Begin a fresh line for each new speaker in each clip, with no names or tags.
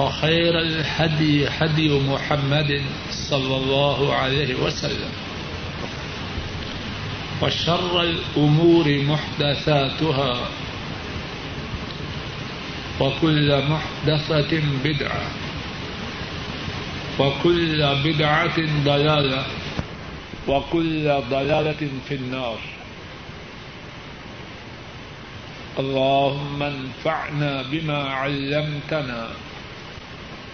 وخير الهدي هدي محمد صلى الله عليه وسلم. وشر الأمور محدثاتها. وكل محدثة بدعة. وكل بدعة ضلالة. وكل ضلالة في النار. اللهم انفعنا بما علمتنا.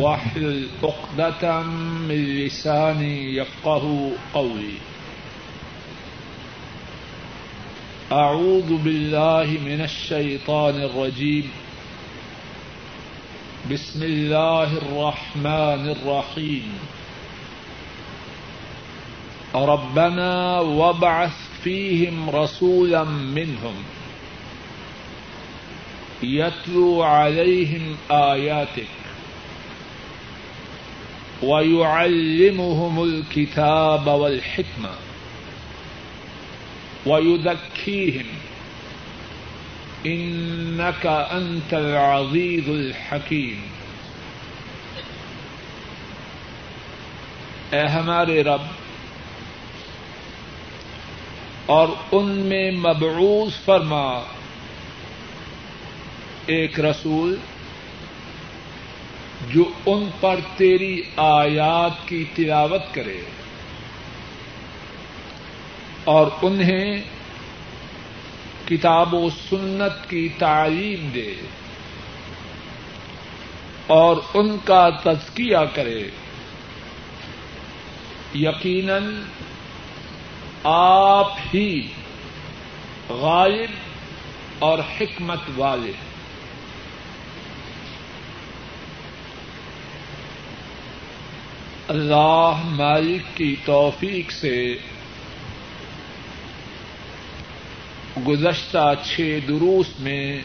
واحلل عقدة من لساني يفقه قولي. أعوذ بالله من الشيطان الرجيم. بسم الله الرحمن الرحيم. ربنا وابعث فيهم رسولا منهم يتلو عليهم آياتك ويعلمهم الكتاب والحكمة ويذكيهم إنك أنت العزيز الحكيم اے ہمارے رب، اور ان میں مبعوث فرما، ایک رسول جو ان پر تیری آیات کی تلاوت کرے اور انہیں کتاب و سنت کی تعلیم دے اور ان کا تزکیہ کرے یقیناً آپ ہی غالب اور حکمت والے ہیں۔ اللہ مالک کی توفیق سے گزشتہ چھ دروس میں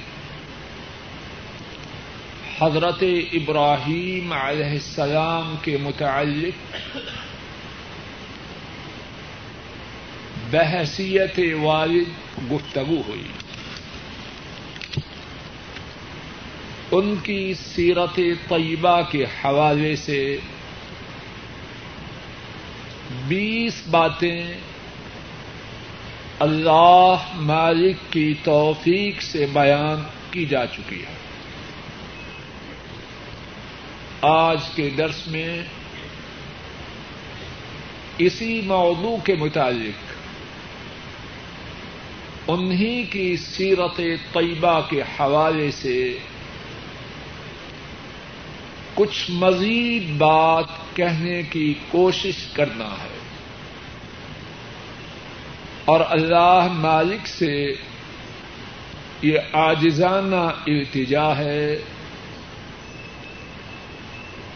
حضرت ابراہیم علیہ السلام کے متعلق بحثیت والد گفتگو ہوئی۔ ان کی سیرت طیبہ کے حوالے سے بیس باتیں اللہ مالک کی توفیق سے بیان کی جا چکی ہے آج کے درس میں اسی موضوع کے متعلق انہی کی سیرت طیبہ کے حوالے سے کچھ مزید بات کہنے کی کوشش کرنا ہے۔ اور اللہ مالک سے یہ آجزانہ التجا ہے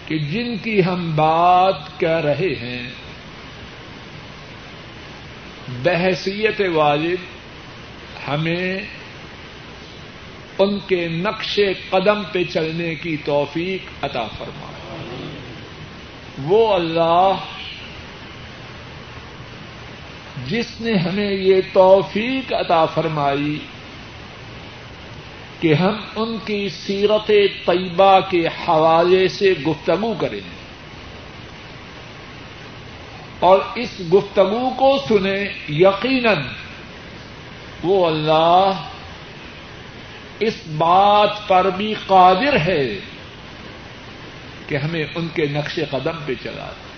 کہ جن کی ہم بات کہہ رہے ہیں، بحثیت والد ہمیں ان کے نقش قدم پہ چلنے کی توفیق عطا فرما وہ اللہ جس نے ہمیں یہ توفیق عطا فرمائی کہ ہم ان کی سیرت طیبہ کے حوالے سے گفتگو کریں اور اس گفتگو کو سنیں یقیناً وہ اللہ اس بات پر بھی قادر ہے کہ ہمیں ان کے نقش قدم پہ چلا دیں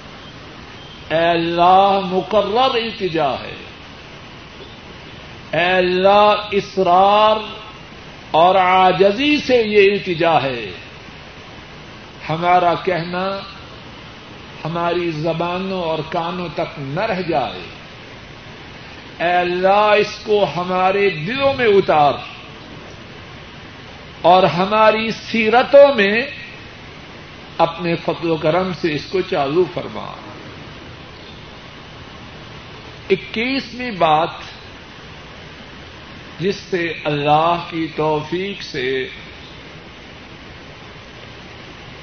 اے اللہ مقرر التجا ہے۔ اے اللہ اسرار اور آجزی سے یہ التجا ہے۔ ہمارا کہنا ہماری زبانوں اور کانوں تک نہ رہ جائے۔ اے اللہ اس کو ہمارے دلوں میں اتار۔ اور ہماری سیرتوں میں اپنے فضل و کرم سے اس کو چالو فرما۔ اکیسویں بات جس سے اللہ کی توفیق سے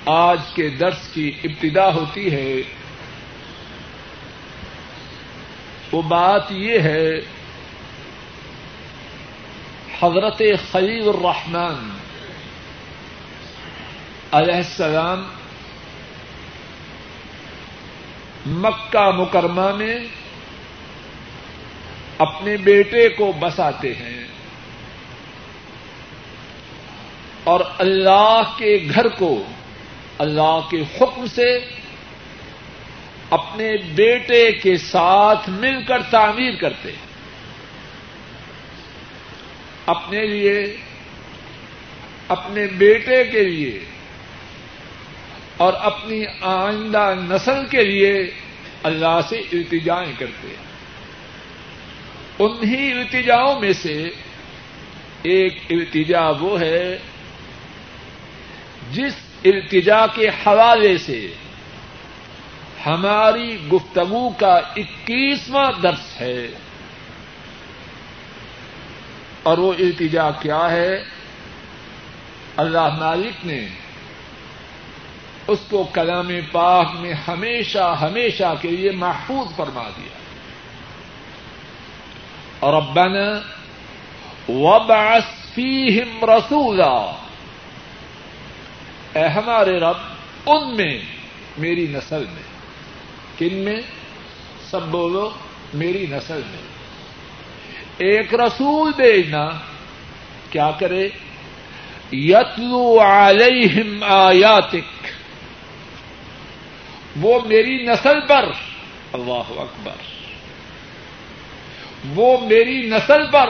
آج کے درس کی ابتدا ہوتی ہے، وہ بات یہ ہے، حضرت خلیل الرحمن علیہ السلام مکہ مکرمہ میں اپنے بیٹے کو بساتے ہیں اور اللہ کے گھر کو اللہ کے حکم سے اپنے بیٹے کے ساتھ مل کر تعمیر کرتے ہیں۔ اپنے لیے، اپنے بیٹے کے لیے اور اپنی آئندہ نسل کے لیے اللہ سے التجائیں کرتے ہیں۔ انہیں التجاؤں میں سے ایک التجا وہ ہے جس التجا کے حوالے سے ہماری گفتگو کا اکیسواں درس ہے۔ اور وہ التجا کیا ہے؟ اللہ مالک نے اس کو کلام پاک میں ہمیشہ ہمیشہ کے لیے محفوظ فرما دیا۔ اور ربنا وبعث فیہم رسولا۔ اے ہمارے رب، ان میں میری نسل میں۔ کن میں؟ سب بولو، میری نسل میں۔ ایک رسول بھیجنا، کیا کرے؟ یتلو علیہم آیاتک۔ وہ میری نسل پر۔ اللہ اکبر۔ وہ میری نسل پر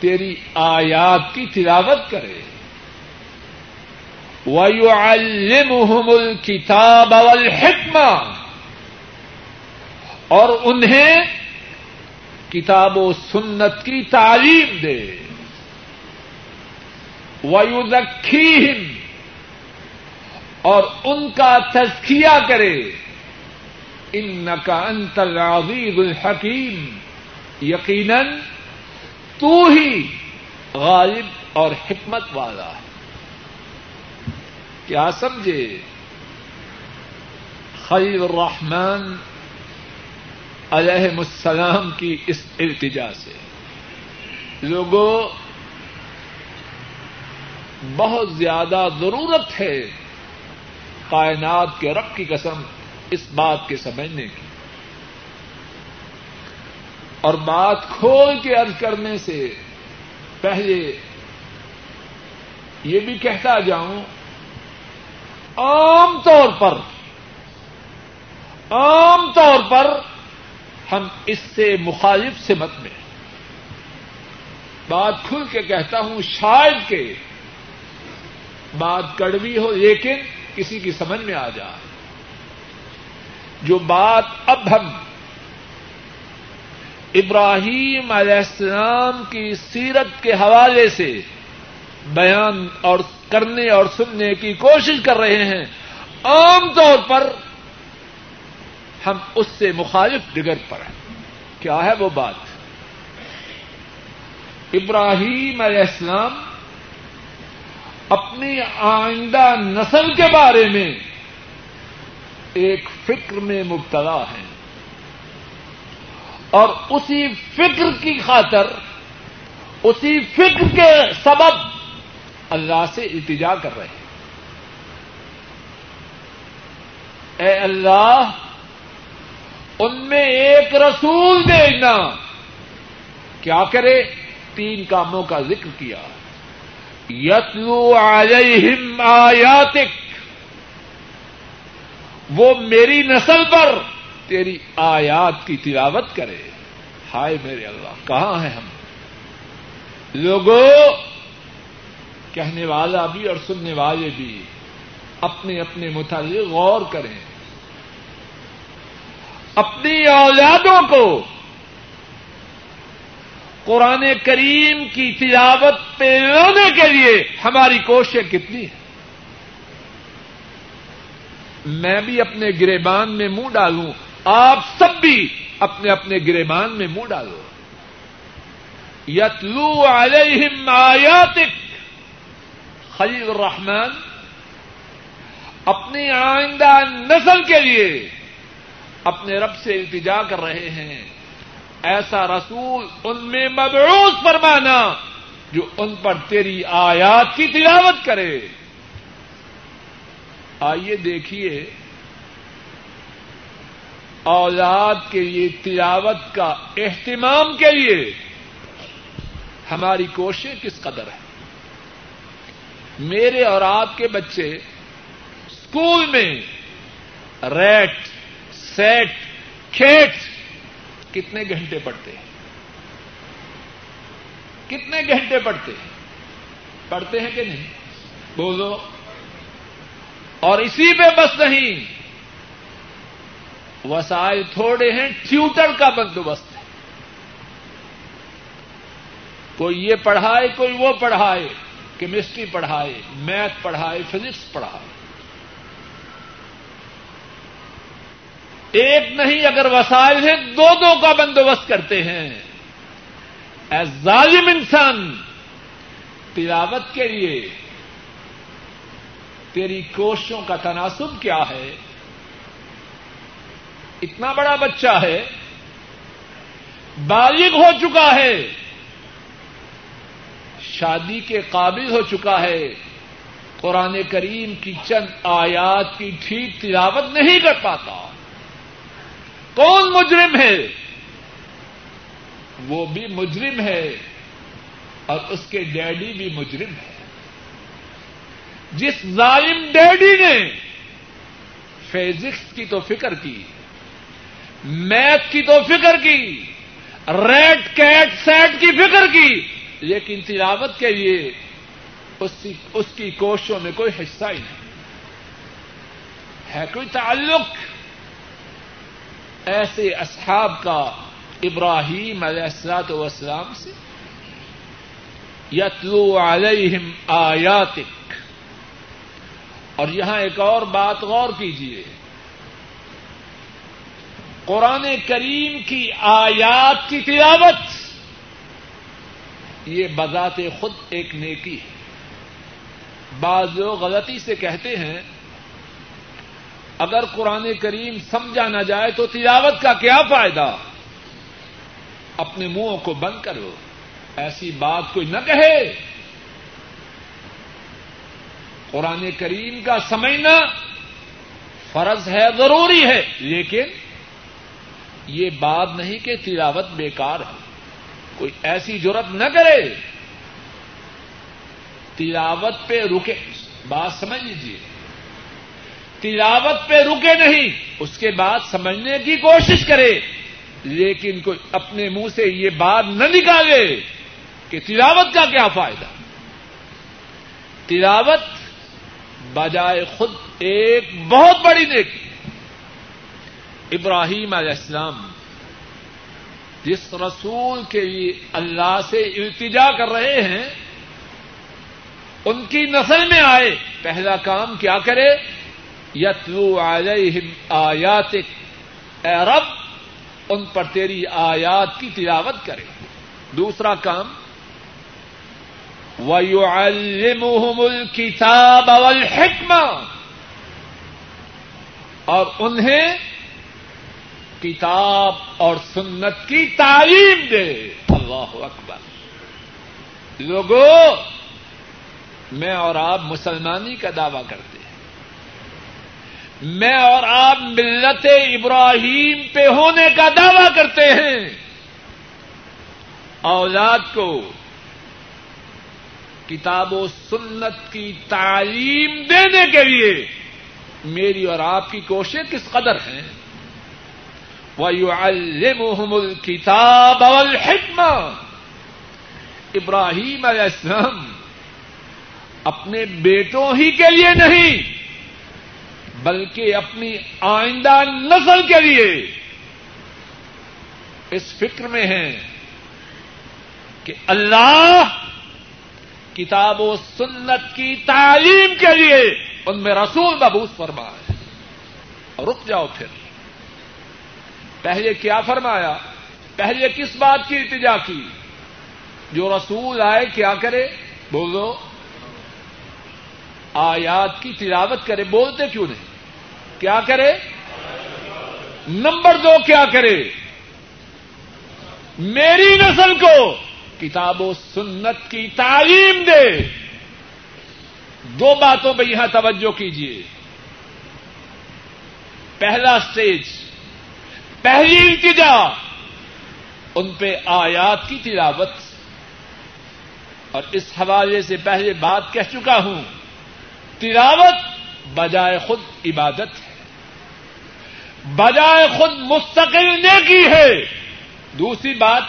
تیری آیات کی تلاوت کرے۔ وَيُعَلِّمُهُمُ الْكِتَابَ وَالْحِكْمَةَ۔ اور انہیں کتاب و سنت کی تعلیم دے۔ وَيُذَكِّيهِمْ اور ان کا تزکیہ کرے۔ ان کا انت العزیز الحکیم یقیناً تو ہی غالب اور حکمت والا ہے۔ کیا سمجھے؟ خلیل الرحمن علیہ السلام کی اس التجا سے۔ لوگوں بہت زیادہ ضرورت ہے کائنات کے رب کی قسم اس بات کے سمجھنے کی۔ اور بات کھول کے ارض کرنے سے پہلے یہ بھی کہتا جاؤں، عام طور پر، عام طور پر ہم اس سے مخالف سے مت میں بات کھل کے کہتا ہوں، شاید کہ بات کڑوی ہو، لیکن کسی کی سمجھ میں آ جائے۔ جو بات اب ہم ابراہیم علیہ السلام کی سیرت کے حوالے سے بیان اور کرنے اور سننے کی کوشش کر رہے ہیں۔ عام طور پر ہم اس سے مخالف ڈگر پر ہیں۔ کیا ہے وہ بات؟ ابراہیم علیہ السلام اپنی آئندہ نسل کے بارے میں ایک فکر میں مبتلا ہیں۔ اور اسی فکر کی خاطر، اسی فکر کے سبب اللہ سے التجا کر رہے ہیں۔ اے اللہ، ان میں ایک رسول دینا کیا کرے؟ تین کاموں کا ذکر کیا۔ یتلو علیہم آیاتک، وہ میری نسل پر تیری آیات کی تلاوت کرے۔ ہائے میرے اللہ، کہاں ہیں ہم؟ لوگوں کہنے والا بھی اور سننے والے بھی اپنے اپنے متعلق غور کریں۔ اپنی اولادوں کو قرآن کریم کی تلاوت پہ لانے کے لیے ہماری کوشش کتنی ہے میں بھی اپنے گریبان میں منہ ڈالوں۔ آپ سب بھی اپنے اپنے گریبان میں منہ ڈالو۔ یتلو علیہم آیاتک۔ خلیل الرحمن، اپنی آئندہ نسل کے لیے اپنے رب سے التجا کر رہے ہیں۔ ایسا رسول ان میں مبعوث فرمانا جو ان پر تیری آیات کی تلاوت کرے۔ آئیے دیکھیے اولاد کے لیے، تلاوت کا اہتمام کے لیے ہماری کوشش کس قدر ہے میرے اور آپ کے بچے اسکول میں ریٹ، سیٹ کھیٹ کتنے گھنٹے پڑھتے ہیں؟ کتنے گھنٹے پڑھتے ہیں؟ پڑھتے ہیں کہ نہیں؟ بولو اور اسی پہ بس نہیں۔ وسائل تھوڑے ہیں، ٹیوٹر کا بندوبست ہے۔ کوئی یہ پڑھائے، کوئی وہ پڑھائے، کیمسٹری پڑھائے، میتھ پڑھائے، فزکس پڑھائے۔ ایک نہیں، اگر وسائل ہیں، دو دو کا بندوبست کرتے ہیں۔ اے ظالم انسان، تلاوت کے لیے تیری کوششوں کا تناسب کیا ہے؟ اتنا بڑا بچہ ہے، بالغ ہو چکا ہے، شادی کے قابل ہو چکا ہے، قرآن کریم کی چند آیات کی ٹھیک تلاوت نہیں کر پاتا۔ کون مجرم ہے؟ وہ بھی مجرم ہے اور اس کے ڈیڈی بھی مجرم ہے۔ جس ظالم ڈیڈی نے فزکس کی تو فکر کی میتھ کی تو فکر کی، ریڈ کیٹ سیٹ کی فکر کی، لیکن تلاوت کے لیے اس کی کوششوں میں کوئی حصہ ہی نہیں۔ ہے کوئی تعلق؟ ایسے اصحاب کا ابراہیم علیہ السلاط وسلام سے؟ یتلو علیہم آیاتک۔ اور یہاں ایک اور بات غور کیجیے قرآن کریم کی آیات کی تلاوت، یہ بذات خود ایک نیکی ہے۔ بعض لوگ غلطی سے کہتے ہیں، اگر قرآن کریم سمجھا نہ جائے تو تلاوت کا کیا فائدہ؟ اپنے منہوں کو بند کرو۔ ایسی بات کوئی نہ کہے۔ قرآن کریم کا سمجھنا فرض ہے، ضروری ہے، لیکن یہ بات نہیں کہ تلاوت بیکار ہے۔ کوئی ایسی ضرورت نہ کرے۔ تلاوت پہ رکے۔ بات سمجھ لیجیے تلاوت پہ رکے نہیں، اس کے بعد سمجھنے کی کوشش کرے۔ لیکن کوئی اپنے منہ سے یہ بات نہ نکالے کہ تلاوت کا کیا فائدہ۔ تلاوت بجائے خود ایک بہت بڑی نیکی۔ ابراہیم علیہ السلام جس رسول کے لیے اللہ سے التجا کر رہے ہیں، ان کی نسل میں آئے، پہلا کام کیا کرے؟ یتلو علیہم آیاتک، اے رب، ان پر تیری آیات کی تلاوت کرے۔ دوسرا کام وَيُعَلِّمُهُمُ الْكِتَابَ وَالْحِكْمَةَ اور انہیں کتاب اور سنت کی تعلیم دے۔ اللہ اکبر۔ لوگوں میں اور آپ مسلمانی کا دعوی کرتے ہیں۔ میں اور آپ ملت ابراہیم پہ ہونے کا دعوی کرتے ہیں۔ اولاد کو کتاب و سنت کی تعلیم دینے کے لیے میری اور آپ کی کوشش کس قدر ہے وَيُعَلِّمُهُمُ الْكِتَابَ وَالْحِكْمَةِ۔ ابراہیم علیہ السلام اپنے بیٹوں ہی کے لیے نہیں، بلکہ اپنی آئندہ نسل کے لیے۔ اس فکر میں ہیں کہ اللہ کتاب و سنت کی تعلیم کے لیے ان میں رسول مبوس فرمائے۔ رک جاؤ پھر۔ پہلے کیا فرمایا؟ پہلے کس بات کی التجا کی؟ جو رسول آئے کیا کرے؟ بولو۔ آیات کی تلاوت کرے۔ بولتے کیوں نہیں؟ کیا کرے؟ نمبر دو کیا کرے؟ میری نسل کو کتاب و سنت کی تعلیم دے۔ دو باتوں پہ یہاں توجہ کیجیے پہلا اسٹیج پہلی التجا ان پہ آیات کی تلاوت۔ اور اس حوالے سے پہلے بات کہہ چکا ہوں۔ تلاوت بجائے خود عبادت ہے۔ بجائے خود مستقل نیکی ہے۔ دوسری بات،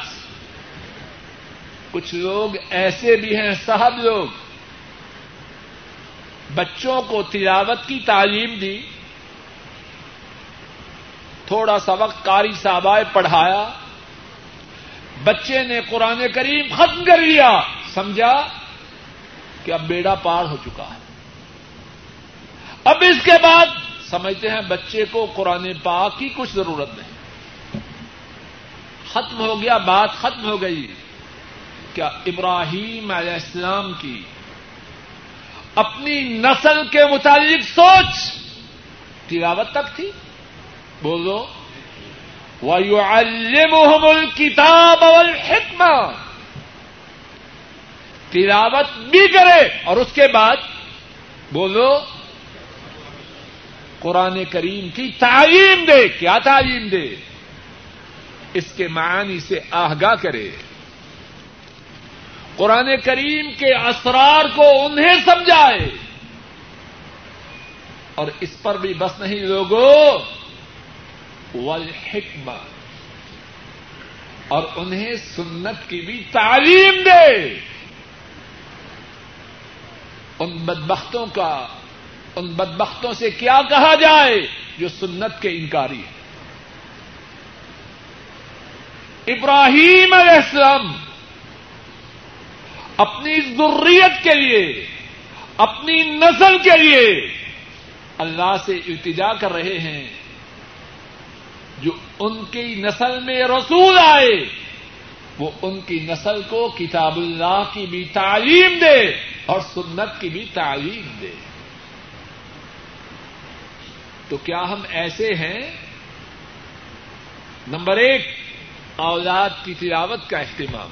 کچھ لوگ ایسے بھی ہیں، صاحب لوگ، بچوں کو تلاوت کی تعلیم دی۔ تھوڑا سا وقت کاری صاحبائے پڑھایا۔ بچے نے قرآن کریم ختم کر لیا سمجھا کہ اب بیڑا پار ہو چکا ہے۔ اب اس کے بعد سمجھتے ہیں بچے کو قرآن پاک کی کچھ ضرورت نہیں۔ ختم ہو گیا، بات ختم ہو گئی۔ کیا ابراہیم علیہ السلام کی اپنی نسل کے متعلق سوچ تلاوت تک تھی؟ بولو. وَيُعَلِّمُهُمُ الْكِتَابَ وَالْحِكْمَةِ۔ تلاوت بھی کرے اور اس کے بعد بولو، قرآن کریم کی تعلیم دے، کیا تعلیم دے؟ اس کے معنی سے آگاہ کرے۔ قرآن کریم کے اسرار کو انہیں سمجھائے۔ اور اس پر بھی بس نہیں لوگوں والحکمہ، اور انہیں سنت کی بھی تعلیم دے۔ ان بدبختوں کا، ان بدبختوں سے کیا کہا جائے؟ جو سنت کے انکاری ہیں۔ ابراہیم علیہ السلام اپنی ضروریت کے لیے، اپنی نسل کے لیے اللہ سے التجا کر رہے ہیں۔ جو ان کی نسل میں رسول آئے، وہ ان کی نسل کو کتاب اللہ کی بھی تعلیم دے اور سنت کی بھی تعلیم دے۔ تو کیا ہم ایسے ہیں؟ نمبر ایک، اولاد کی تلاوت کا اہتمام۔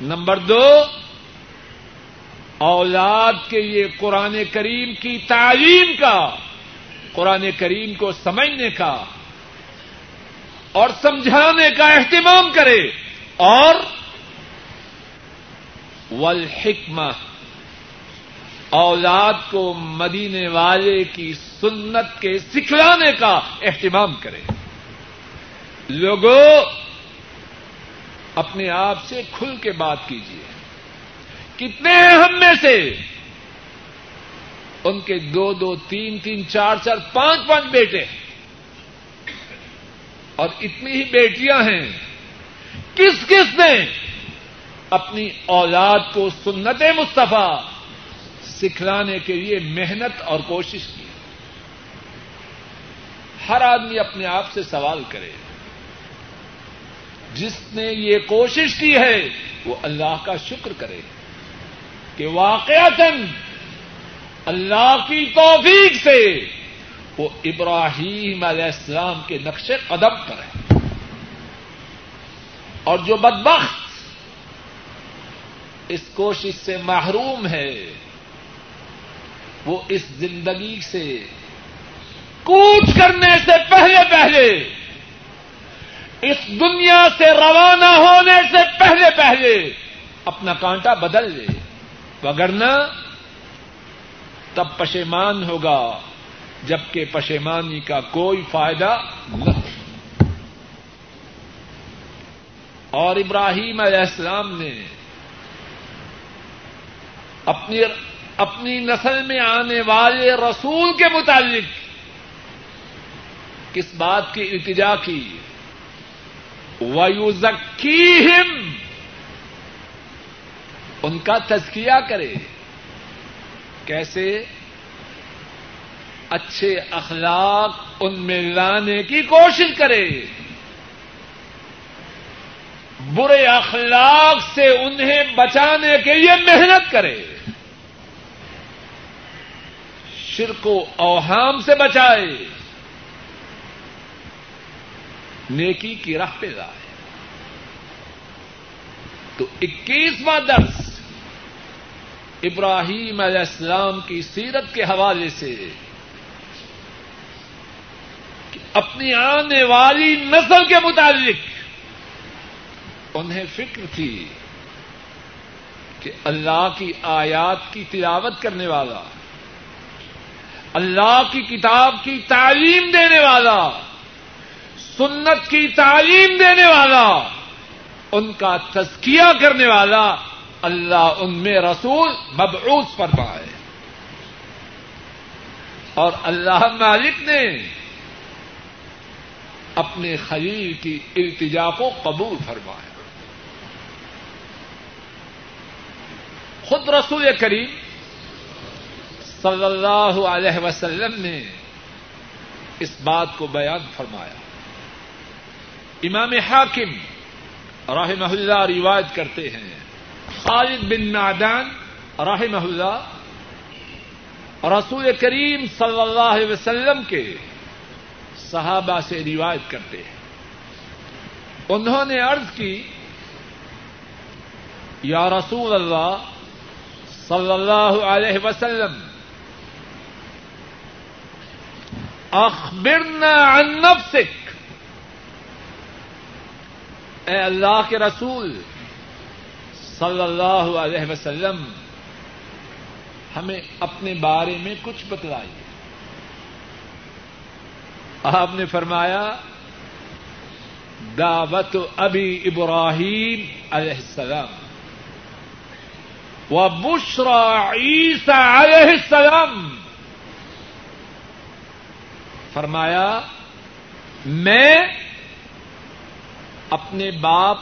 نمبر دو، اولاد کے لیے قرآن کریم کی تعلیم کا، قرآن کریم کو سمجھنے کا۔ اور سمجھانے کا اہتمام کرے اور والحکمہ، اولاد کو مدینے والے کی سنت کے سکھلانے کا اہتمام کرے۔ لوگوں اپنے آپ سے کھل کے بات کیجیے کتنے ہیں ہم میں سے؟ ان کے دو دو، تین تین، چار چار، پانچ پانچ بیٹے۔ ہیں اور اتنی ہی بیٹیاں ہیں۔ کس کس نے اپنی اولاد کو سنت مصطفیٰ سکھلانے کے لیے محنت اور کوشش کی؟ ہر آدمی اپنے آپ سے سوال کرے۔ جس نے یہ کوشش کی ہے، وہ اللہ کا شکر کرے کہ واقعات اللہ کی توفیق سے وہ ابراہیم علیہ السلام کے نقش قدم پر ہے۔ اور جو بدبخت اس کوشش سے محروم ہے، وہ اس زندگی سے کوچ کرنے سے پہلے پہلے، اس دنیا سے روانہ ہونے سے پہلے پہلے اپنا کانٹا بدل لے۔ وگرنہ تب پشیمان ہوگا۔ جبکہ پشیمانی کا کوئی فائدہ نہ اور ابراہیم علیہ السلام نے اپنی اپنی نسل میں آنے والے رسول کے متعلق کس بات کی التجا کی؟ ویو ان کا تزکیہ کرے۔ کیسے؟ اچھے اخلاق ان میں لانے کی کوشش کرے۔ برے اخلاق سے انہیں بچانے کے لیے محنت کرے۔ شرک و اوہام سے بچائے۔ نیکی کی راہ پہ لائے۔ تو اکیسواں درس ابراہیم علیہ السلام کی سیرت کے حوالے سے اپنی آنے والی نسل کے متعلق۔ انہیں فکر تھی کہ اللہ کی آیات کی تلاوت کرنے والا، اللہ کی کتاب کی تعلیم دینے والا، سنت کی تعلیم دینے والا، ان کا تزکیہ کرنے والا اللہ ان میں رسول مبعوث فرمائے۔ اور اللہ مالک نے اپنے خلیل کی التجا کو قبول فرمایا خود رسول کریم صلی اللہ علیہ وسلم نے اس بات کو بیان فرمایا۔ امام حاکم رحمہ اللہ روایت کرتے ہیں۔ خالد بن نادان رحمہ اللہ رسول کریم صلی اللہ علیہ وسلم کے صحابہ سے روایت کرتے ہیں۔ انہوں نے عرض کی، یا رسول اللہ صلی اللہ علیہ وسلم، اخبرنا عن نفسک۔ اے اللہ کے رسول صلی اللہ علیہ وسلم، ہمیں اپنے بارے میں کچھ بتلائیے۔ آپ نے فرمایا، دعوت ابی ابراہیم علیہ السلام و بشرا عیسا علیہ السلام. فرمایا، میں اپنے باپ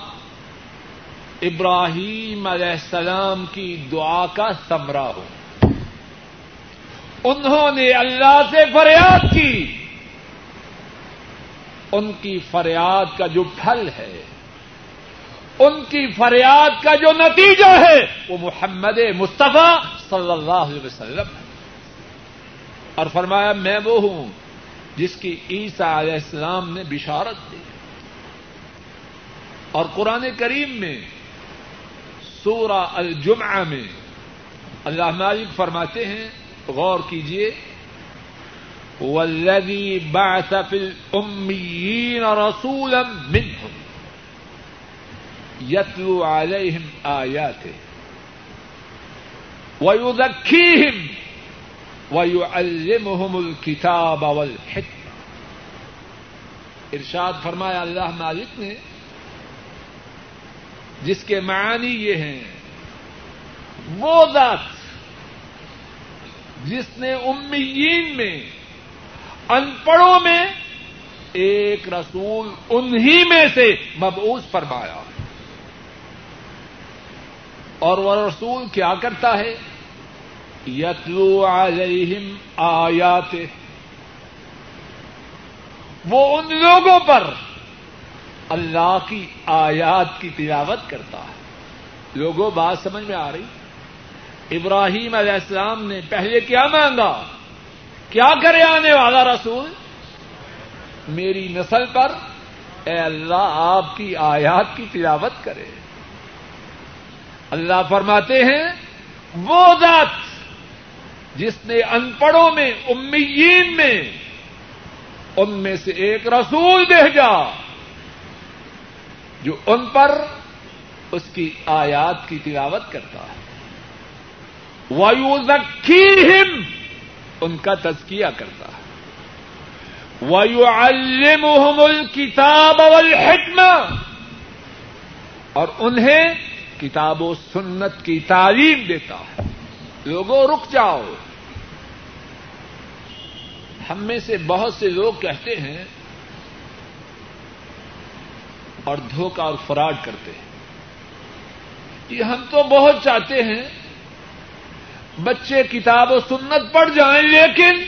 ابراہیم علیہ السلام کی دعا کا سمرا ہوں۔ انہوں نے اللہ سے فریاد کی۔ ان کی فریاد کا جو پھل ہے، ان کی فریاد کا جو نتیجہ ہے، وہ محمد مصطفیٰ صلی اللہ علیہ وسلم ہے۔ اور فرمایا، میں وہ ہوں جس کی عیسیٰ علیہ السلام نے بشارت دی۔ اور قرآن کریم میں، سورہ الجمعہ میں اللہ مالک فرماتے ہیں، غور کیجیے والذی بعث فی الامیین رسولا منہم یتلو علیہم آیاتہ ویذکیہم ویعلمہم الکتاب والحکمہ ارشاد فرمایا، اللہ مالک نے، جس کے معنی یہ ہیں، وہ ذات جس نے امیین میں ان پڑھوں میں ایک رسول انہی میں سے مبعوث فرمایا اور وہ رسول کیا کرتا ہے؟ یتلو علیہم آیات وہ ان لوگوں پر اللہ کی آیات کی تلاوت کرتا ہے۔ لوگوں، بات سمجھ میں آ رہی؟ ابراہیم علیہ السلام نے پہلے کیا مانگا؟ کیا کرے آنے والا رسول؟ میری نسل پر اے اللہ آپ کی آیات کی تلاوت کرے۔ اللہ فرماتے ہیں، وہ ذات جس نے ان پڑھوں میں، امیین میں ان میں سے ایک رسول بھیجا، جو ان پر اس کی آیات کی تلاوت کرتا۔ ہے وایو ذکیم ان کا تزکیہ کرتا ہے۔ وایو الکتاب کتاب اور انہیں کتاب و سنت کی تعلیم دیتا ہے۔ لوگوں، رک جاؤ۔ ہم میں سے بہت سے لوگ کہتے ہیں اور دھوکہ اور فراڈ کرتے ہیں۔ کہ ہم تو بہت چاہتے ہیں۔ بچے کتاب و سنت پڑھ جائیں لیکن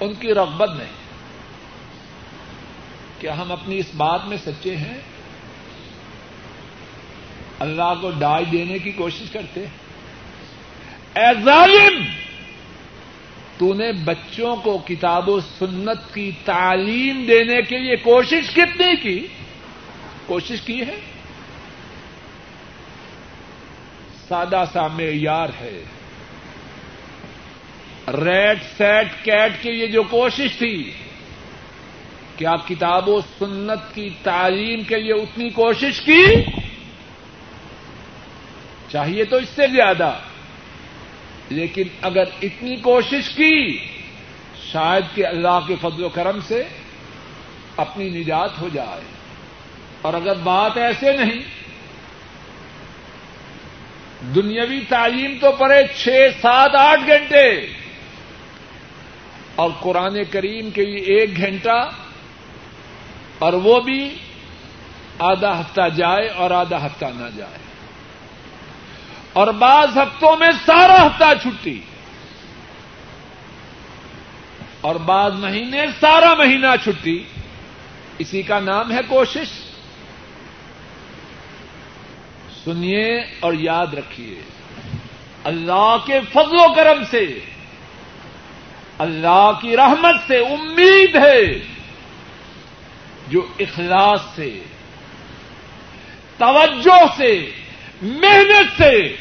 ان کی رغبت نہیں۔ کیا ہم اپنی اس بات میں سچے ہیں؟ اللہ کو ڈائی دینے کی کوشش کرتے اے ظالم، تو نے بچوں کو کتاب و سنت کی تعلیم دینے کے لیے کوشش کتنی کی؟ کوشش کی ہے؟ سادہ سا معیار ہے۔ ریڈ سیٹ کیٹ کے لیے جو کوشش تھی کیا کتاب و سنت کی تعلیم کے لیے اتنی کوشش کی، چاہیے تو اس سے زیادہ۔ لیکن اگر اتنی کوشش کی، شاید کہ اللہ کے فضل و کرم سے اپنی نجات ہو جائے۔ اور اگر بات ایسے نہیں دنیاوی تعلیم تو پڑے چھ سات آٹھ گھنٹے اور قرآن کریم کے لیے ایک گھنٹہ اور وہ بھی آدھا ہفتہ جائے اور آدھا ہفتہ نہ جائے اور بعض ہفتوں میں سارا ہفتہ چھٹی اور بعض مہینے سارا مہینہ چھٹی اسی کا نام ہے کوشش سنیے اور یاد رکھیے، اللہ کے فضل و کرم سے، اللہ کی رحمت سے امید ہے، جو اخلاص سے، توجہ سے، محنت سے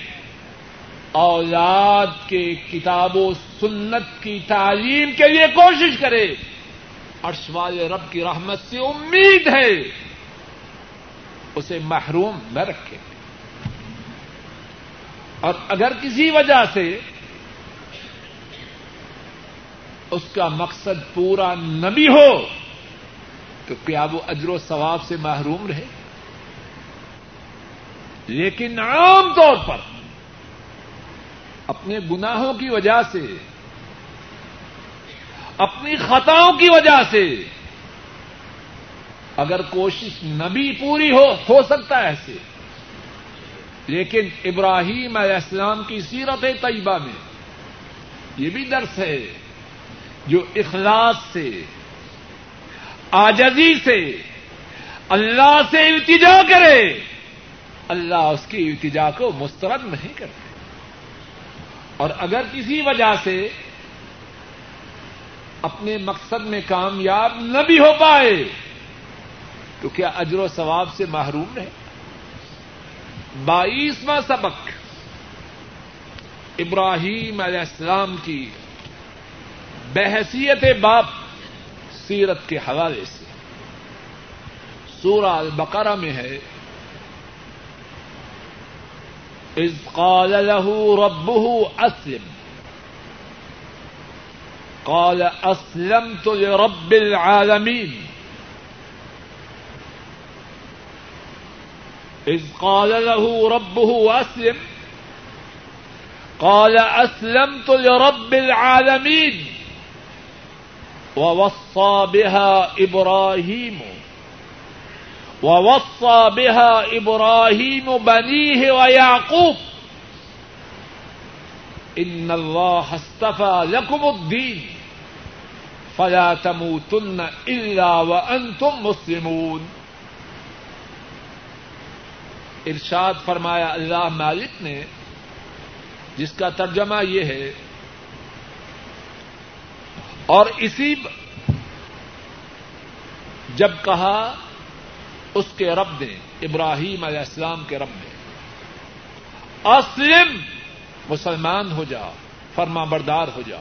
اولاد کے کتاب و سنت کی تعلیم کے لیے کوشش کرے۔ عرش والے رب کی رحمت سے امید ہے، اسے محروم نہ رکھے۔ اور اگر کسی وجہ سے اس کا مقصد پورا نہ بھی ہو، تو کیا وہ اجر و ثواب سے محروم رہے؟ لیکن عام طور پر اپنے گناہوں کی وجہ سے، اپنی خطاؤں کی وجہ سے اگر کوشش نہ بھی پوری ہو ہو سکتا ہے ایسے۔ لیکن ابراہیم علیہ السلام کی سیرت طیبہ میں یہ بھی درس ہے جو اخلاص سے، آجزی سے، اللہ سے التجا کرے، اللہ اس کی التجا کو مسترد نہیں کرتے۔ اور اگر کسی وجہ سے اپنے مقصد میں کامیاب نہ بھی ہو پائے، تو کیا اجر و ثواب سے محروم رہے؟ بائیسواں سبق ابراہیم علیہ السلام کی بحثیت باپ سیرت کے حوالے سے۔ سورہ البقرہ میں ہے، اذ قال له ربه اسلم۔ قال اسلمت لرب العالمين اذ قال له ربه اسلم قال اسلمت لرب العالمين. ووصى بها ابراهيم ووصى بها ابراهيم بنيه ويعقوب. ان الله اصطفى لكم الدين. فلا تموتن الا وانتم مسلمون. ارشاد فرمایا اللہ مالک نے، جس کا ترجمہ یہ ہے، اور اسی جب کہا، اس کے رب نے، ابراہیم علیہ السلام کے رب نے، اسلم، مسلمان ہو جا، فرما بردار ہو جا۔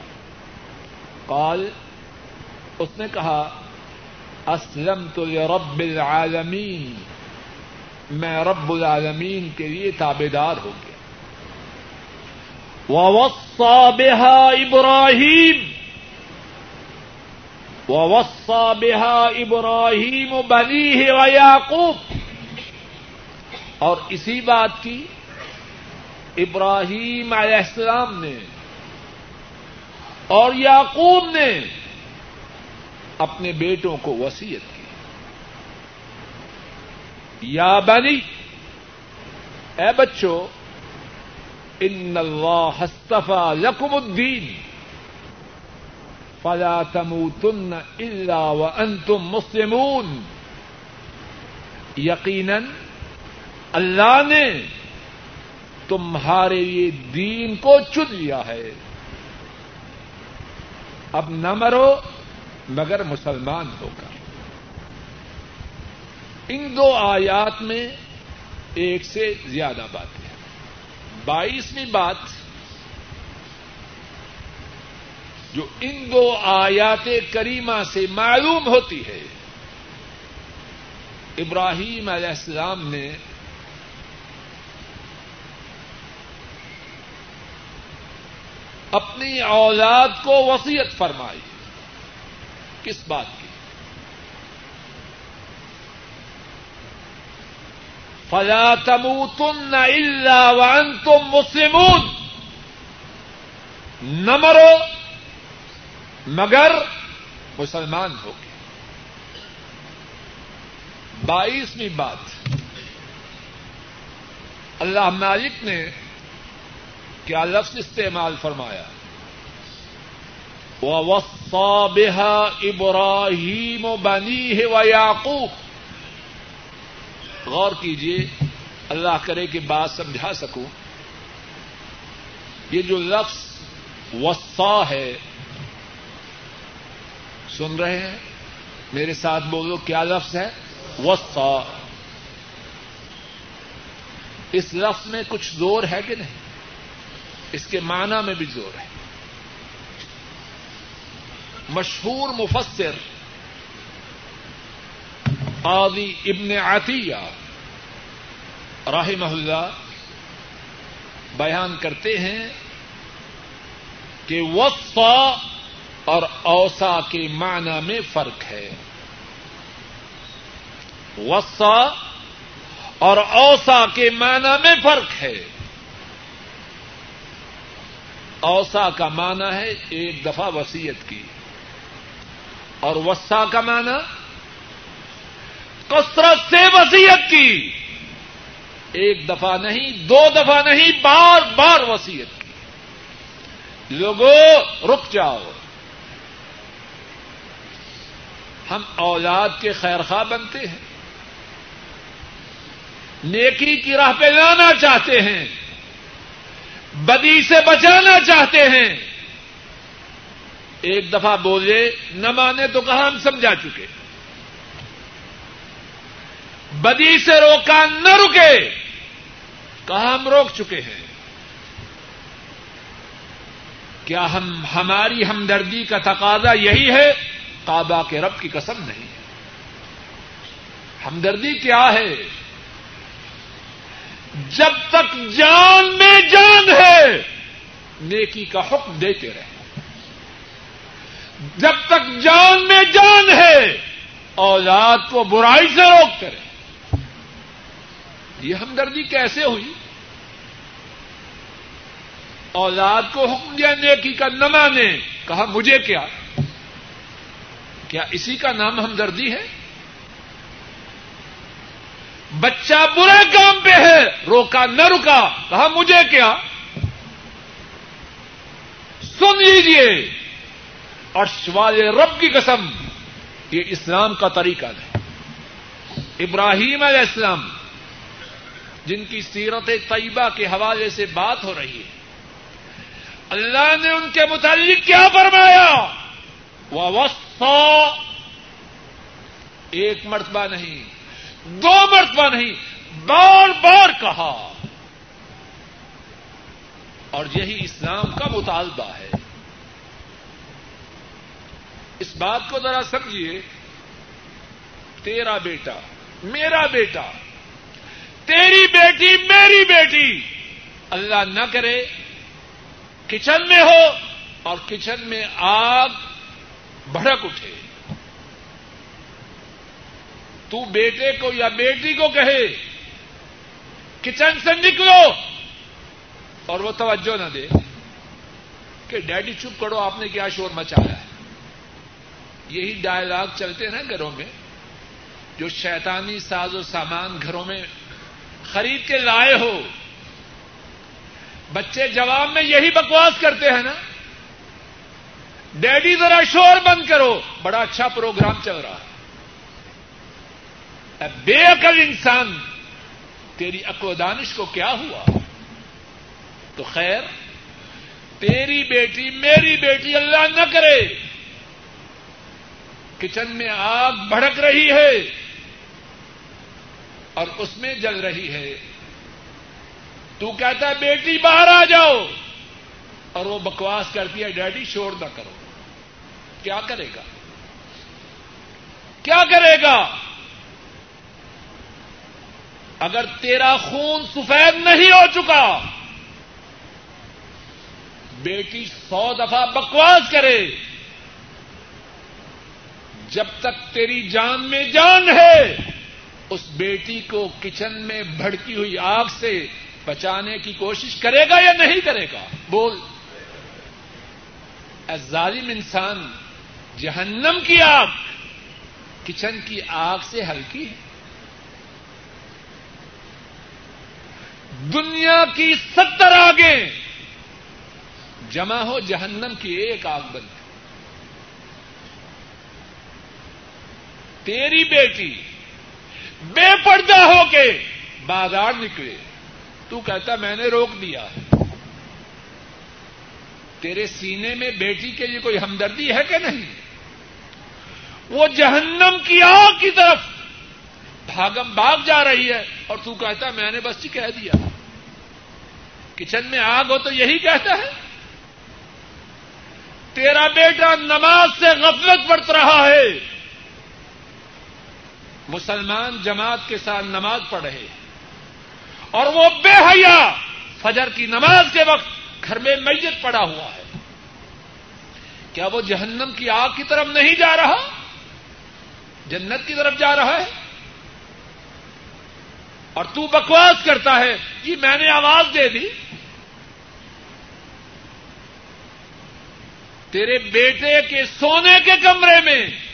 قال، اس نے کہا اسلم تو رب العالمین۔ میں رب العالمین کے لیے تابے دار ہو گیا ووصى بها ابراہیم ووصى بها ابراہیم بنيه ويعقوب۔ اور اسی بات کی ابراہیم علیہ السلام نے اور یعقوب نے اپنے بیٹوں کو وسیعت یا بنی، اے بچوں، ان اللہ حصفا لکم الدین، فلا تموتن الا وانتم مسلمون۔ یقیناً اللہ نے تمہارے لیے دین کو چن لیا ہے۔ اب نہ مرو مگر مسلمان ہوگا۔ ان دو آیات میں ایک سے زیادہ باتیں بائیسویں بات جو ان دو آیات کریمہ سے معلوم ہوتی ہے، ابراہیم علیہ السلام نے اپنی اولاد کو وسیعت فرمائی۔ کس بات کی؟ فلا تموتن الا وانتم مسلمون. نہ مرو، مگر مسلمان ہو گئے۔ بائیسویں بات۔ اللہ مالک نے کیا لفظ استعمال فرمایا؟ وَوَصَّى بِهَا إِبْرَاهِيمُ بَنِيهِ وَيَعْقُوبُ۔ غور کیجیے اللہ کرے کہ بات سمجھا سکوں۔ یہ جو لفظ وسا ہے، سن رہے ہیں؟ میرے ساتھ بولو، کیا لفظ ہے؟ وسا اس لفظ میں کچھ زور ہے کہ نہیں؟ اس کے معنی میں بھی زور ہے۔ مشہور مفسر قاضی ابن عطیہ رحمہ اللہ بیان کرتے ہیں کہ وسا اور اوسا کے معنی میں فرق ہے۔ وسا اور اوسا کے معنی میں فرق ہے۔ اوسا کا معنی ہے ایک دفعہ وسیعت کی۔ اور وسا کا معنی کثرت سے وسیعت کی۔ ایک دفعہ نہیں، دو دفعہ نہیں، بار بار وسیعت کی۔ لوگوں رک جاؤ۔ ہم اولاد کے خیر خواہ بنتے ہیں۔ نیکی کی راہ پہ لانا چاہتے ہیں۔ بدی سے بچانا چاہتے ہیں۔ ایک دفعہ بولے، نہ مانے تو کہاں ہم سمجھا چکے۔ بدی سے روکا نہ رکے کہاں ہم روک چکے ہیں؟ کیا ہم ہماری ہمدردی کا تقاضا یہی ہے؟ کعبہ کے رب کی قسم نہیں ہے۔ ہمدردی کیا ہے؟ جب تک جان میں جان ہے، نیکی کا حکم دیتے رہے۔ جب تک جان میں جان ہے، اولاد کو برائی سے روکتے رہے۔ یہ ہمدردی کیسے ہوئی؟ اولاد کو حکم دیا نیکی کا نہ مانے کہا مجھے کیا؟ کیا اسی کا نام ہمدردی ہے؟ بچہ برے کام پہ ہے، روکا نہ رکا، کہا مجھے کیا؟ سن لیجیے اور شوال رب کی قسم، یہ اسلام کا طریقہ ہے۔ ابراہیم علیہ السلام جن کی سیرت طیبہ کے حوالے سے بات ہو رہی ہے۔ اللہ نے ان کے متعلق کیا فرمایا؟ وسو ایک مرتبہ نہیں، دو مرتبہ نہیں، بار بار کہا۔ اور یہی اسلام کا مطالبہ ہے۔ اس بات کو ذرا سمجھیے، تیرا بیٹا، میرا بیٹا بیٹی میری بیٹی اللہ نہ کرے کچن میں ہو اور کچن میں آگ بھڑک اٹھے۔ تو بیٹے کو یا بیٹی کو کہے، کچن سے نکلو۔ اور وہ توجہ نہ دے کہ ڈیڈی چپ کرو، آپ نے کیا شور مچایا۔ ہے یہی ڈائلاگ چلتے ہیں نا گھروں میں، جو شیطانی ساز و سامان گھروں میں خرید کے لائے ہو۔ بچے جواب میں یہی بکواس کرتے ہیں نا۔ ڈیڈی ذرا شور بند کرو۔ بڑا اچھا پروگرام چل رہا ہے۔ بے عقل انسان، تیری و دانش کو کیا ہوا؟ تو خیر، تیری بیٹی میری بیٹی اللہ نہ کرے۔ کچن میں آگ بھڑک رہی ہے۔ اور اس میں جل رہی ہے۔ تو کہتا ہے، بیٹی، باہر آ جاؤ۔ اور وہ بکواس کرتی ہے، ڈیڈی، شور نہ کرو۔ کیا کرے گا؟ کیا کرے گا؟ اگر تیرا خون سفید نہیں ہو چکا، بیٹی سو دفعہ بکواس کرے۔ جب تک تیری جان میں جان ہے اس بیٹی کو کچن میں بھڑکی ہوئی آگ سے بچانے کی کوشش کرے گا یا نہیں کرے گا؟ بول۔ ظالم انسان جہنم کی آگ کچن کی آگ سے ہلکی ہے۔ دنیا کی ستر آگیں جمع ہو جہنم کی ایک آگ بن۔ تیری بیٹی بے پردہ ہو کے بازار نکلے۔ تو کہتا، میں نے روک دیا۔ تیرے سینے میں بیٹی کے لیے کوئی ہمدردی ہے کہ نہیں؟ وہ جہنم کی آگ کی طرف بھاگم بھاگ جا رہی ہے اور تو کہتا، میں نے بس جی کہہ دیا۔ کچن میں آگ ہو تو یہی کہتا ہے۔ تیرا بیٹا نماز سے غفلت برت رہا ہے۔ مسلمان جماعت کے ساتھ نماز پڑھ رہے ہیں۔ اور وہ بے حیا فجر کی نماز کے وقت گھر میں میت پڑا ہوا ہے۔ کیا وہ جہنم کی آگ کی طرف نہیں جا رہا؟ جنت کی طرف جا رہا ہے؟ اور تو بکواس کرتا ہے کہ میں نے آواز دے دی۔ تیرے بیٹے کے سونے کے کمرے میں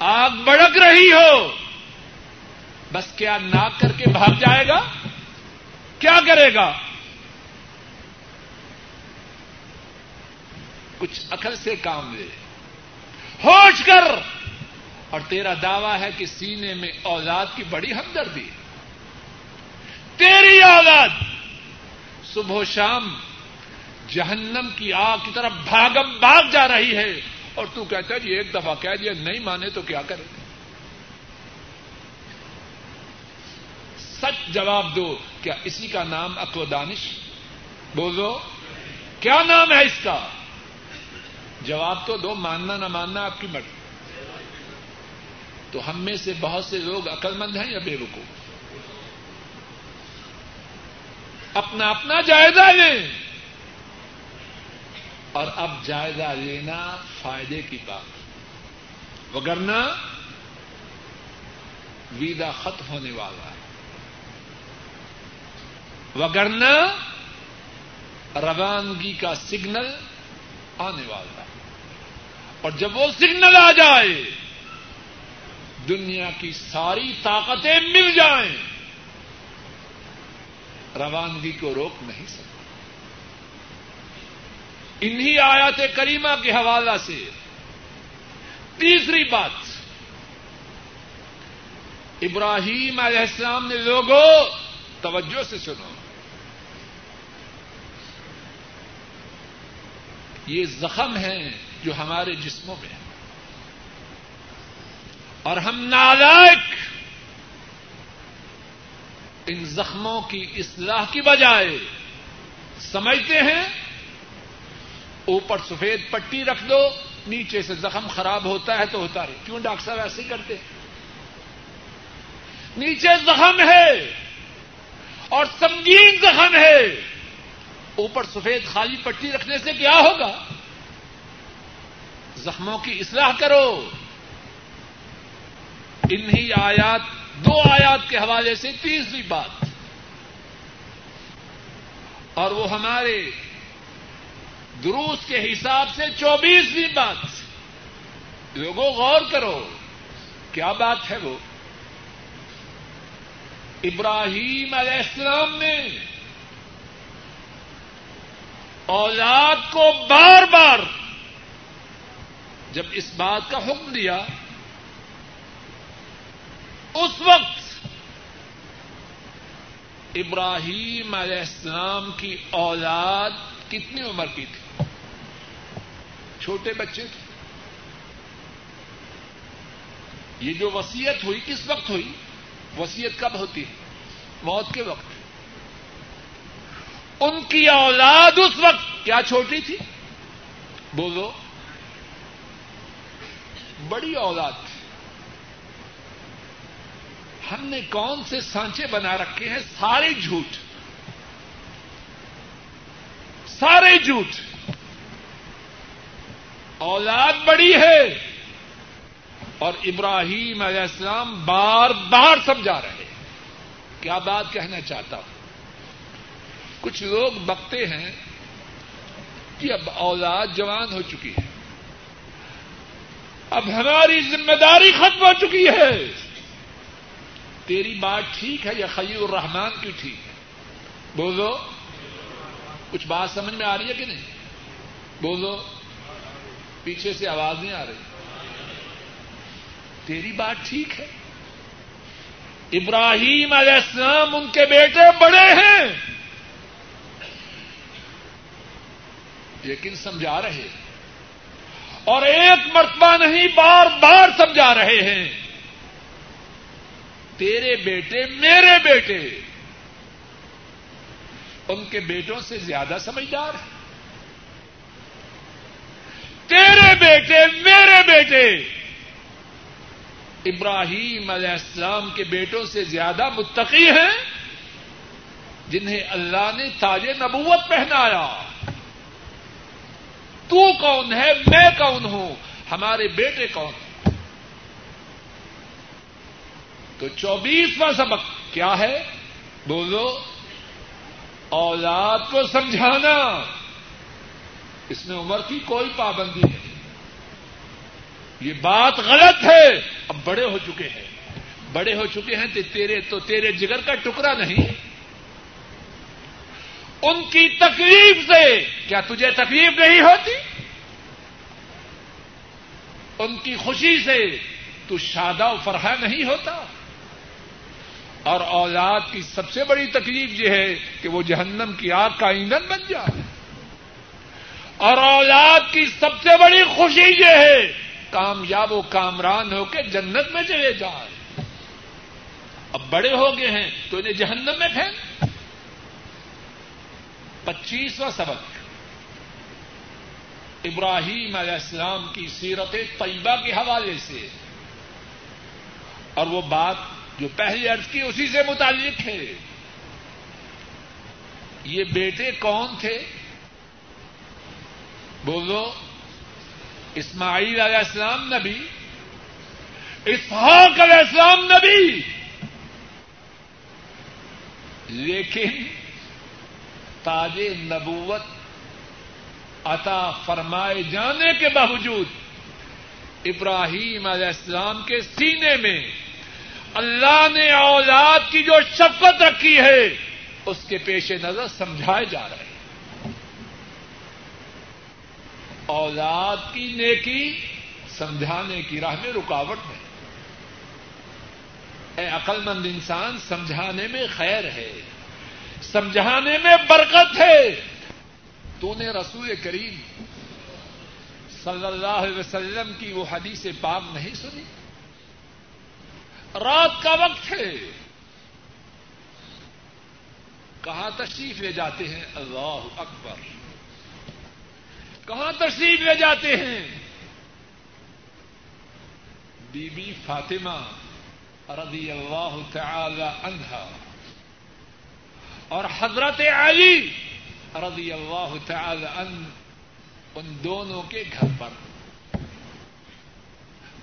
آگ بڑک رہی ہو بس کیا ناک کر کے بھاگ جائے گا کیا کرے گا کچھ عقل سے کام لے ہوش کر اور تیرا دعویٰ ہے کہ سینے میں اولاد کی بڑی ہمدردی تیری اولاد صبح و شام جہنم کی آگ کی طرف بھاگم بھاگ جا رہی ہے۔ اور تو کہتا ہے جی ایک دفعہ کہہ دیا، نہیں مانے تو کیا کرے؟ سچ جواب دو، کیا اسی کا نام اکو دانش؟ بولو، کیا نام ہے اس کا؟ جواب تو دو، ماننا نہ ماننا آپ کی مرضی۔ تو ہم میں سے بہت سے لوگ عقل مند ہیں یا بے رکو اپنا اپنا جائزہ لیں۔ اور اب جائزہ لینا فائدے کی بات وگرنا ویزا ختم ہونے والا ہے۔ وگرنا روانگی کا سگنل آنے والا ہے۔ اور جب وہ سگنل آ جائے، دنیا کی ساری طاقتیں مل جائیں۔ روانگی کو روک نہیں سکتے۔ انہی آیات کریمہ کے حوالہ سے۔ تیسری بات۔ ابراہیم علیہ السلام نے لوگوں، توجہ سے سنو۔ یہ زخم ہے جو ہمارے جسموں میں ہے اور ہم نالائک ان زخموں کی اصلاح کی بجائے سمجھتے ہیں اوپر سفید پٹی رکھ دو، نیچے سے زخم خراب ہوتا ہے تو ہوتا رہے کیوں ڈاکٹر صاحب ایسے ہی کرتے؟ ہیں نیچے زخم ہے اور سنگین زخم ہے۔ اوپر سفید خالی پٹی رکھنے سے کیا ہوگا؟ زخموں کی اصلاح کرو۔ انہی آیات، دو آیات کے حوالے سے تیسری بات۔ اور وہ ہمارے دروس کے حساب سے چوبیسویں بات۔ لوگوں غور کرو، کیا بات ہے وہ؟ ابراہیم علیہ السلام نے اولاد کو بار بار جب اس بات کا حکم دیا، اس وقت ابراہیم علیہ السلام کی اولاد کتنی عمر کی تھی؟ چھوٹے بچے تھے۔ یہ جو وسیعت ہوئی، کس وقت ہوئی؟ وسیعت کب ہوتی ہے؟ موت کے وقت۔ ان کی اولاد اس وقت کیا چھوٹی تھی؟ بولو۔ بڑی اولاد تھی۔ ہم نے کون سے سانچے بنا رکھے ہیں؟ سارے جھوٹ۔ سارے جھوٹ۔ اولاد بڑی ہے۔ اور ابراہیم علیہ السلام بار بار سمجھا رہے کیا بات کہنا چاہتا ہوں؟ کچھ لوگ بکتے ہیں کہ اب اولاد جوان ہو چکی ہے۔ اب ہماری ذمہ داری ختم ہو چکی ہے۔ تیری بات ٹھیک ہے یا خلیل الرحمان کی ٹھیک ہے؟ بولو۔ کچھ بات سمجھ میں آ رہی ہے کہ نہیں؟ بولو پیچھے سے آواز نہیں آ رہی۔ تیری بات ٹھیک ہے۔ ابراہیم علیہ السلام ان کے بیٹے بڑے ہیں۔ لیکن سمجھا رہے۔ اور ایک مرتبہ نہیں، بار بار سمجھا رہے ہیں۔ تیرے بیٹے میرے بیٹے۔ ان کے بیٹوں سے زیادہ سمجھدار ہیں۔ تیرے بیٹے، میرے بیٹے۔ ابراہیم علیہ السلام کے بیٹوں سے زیادہ متقی ہیں، جنہیں اللہ نے تاج نبوت پہنایا۔ تو کون ہے؟ میں کون ہوں؟ ہمارے بیٹے کون؟ ہیں تو چوبیسواں سبق کیا ہے؟ بولو۔ اولاد کو سمجھانا۔ اس میں عمر کی کوئی پابندی نہیں۔ یہ بات غلط ہے۔ اب بڑے ہو چکے ہیں۔ بڑے ہو چکے ہیں تو تیرے تو تیرے جگر کا ٹکڑا نہیں۔ ان کی تکلیف سے۔ کیا تجھے تکلیف نہیں ہوتی؟ ان کی خوشی سے تو شادہ و فرحا نہیں ہوتا۔ اور اولاد کی سب سے بڑی تکلیف یہ ہے کہ وہ جہنم کی آگ کا ایندھن بن جائے۔ اور اولاد کی سب سے بڑی خوشی یہ ہے، کامیاب و کامران ہو کے جنت میں چلے جائے۔ اب بڑے ہو گئے ہیں تو انہیں جہنم میں پھینک۔ پچیسواں سبق۔ ابراہیم علیہ السلام کی سیرت طیبہ کے حوالے سے۔ اور وہ بات جو پہلی عرض کی اسی سے متعلق ہے۔ یہ بیٹے کون تھے؟ بولو، اسماعیل علیہ السلام نبی، اسحاق علیہ السلام نبی۔ لیکن تاج نبوت عطا فرمائے جانے کے باوجود ابراہیم علیہ السلام کے سینے میں اللہ نے اولاد کی جو شفقت رکھی ہے، اس کے پیش نظر سمجھائے جا رہے ہیں۔ اولاد کی نیکی، سمجھانے کی راہ میں رکاوٹ ہے۔ اے عقل مند انسان، سمجھانے میں خیر ہے۔ سمجھانے میں برکت ہے۔ تو نے رسول کریم صلی اللہ علیہ وسلم کی وہ حدیث پاک نہیں سنی؟ رات کا وقت ہے۔ کہاں تشریف لے جاتے ہیں؟ اللہ اکبر۔ کہاں تشریف لے جاتے ہیں؟ بی بی فاطمہ رضی اللہ تعالی عنہا اور حضرت علی رضی اللہ تعالی عنہ، ان دونوں کے گھر پر۔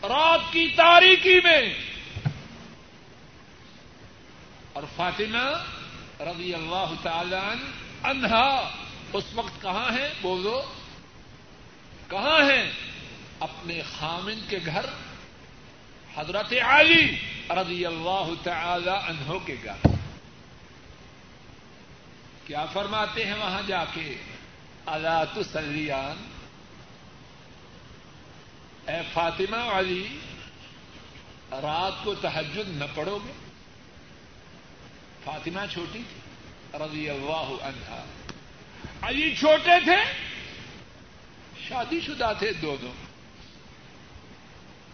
رات کی تاریکی میں اور فاطمہ رضی اللہ تعالی عنہا اس وقت کہاں ہے بولو۔ کہاں ہیں؟ اپنے خامن کے گھر، حضرت علی رضی اللہ تعالی عنہ کے گھر۔ کیا فرماتے ہیں وہاں جا کے؟ اللہ تسلیان۔ اے فاطمہ علی، رات کو تحجد نہ پڑھو گے۔ فاطمہ چھوٹی تھی، رضی اللہ عنہا۔ علی چھوٹے تھے، شادی شدہ تھے دونوں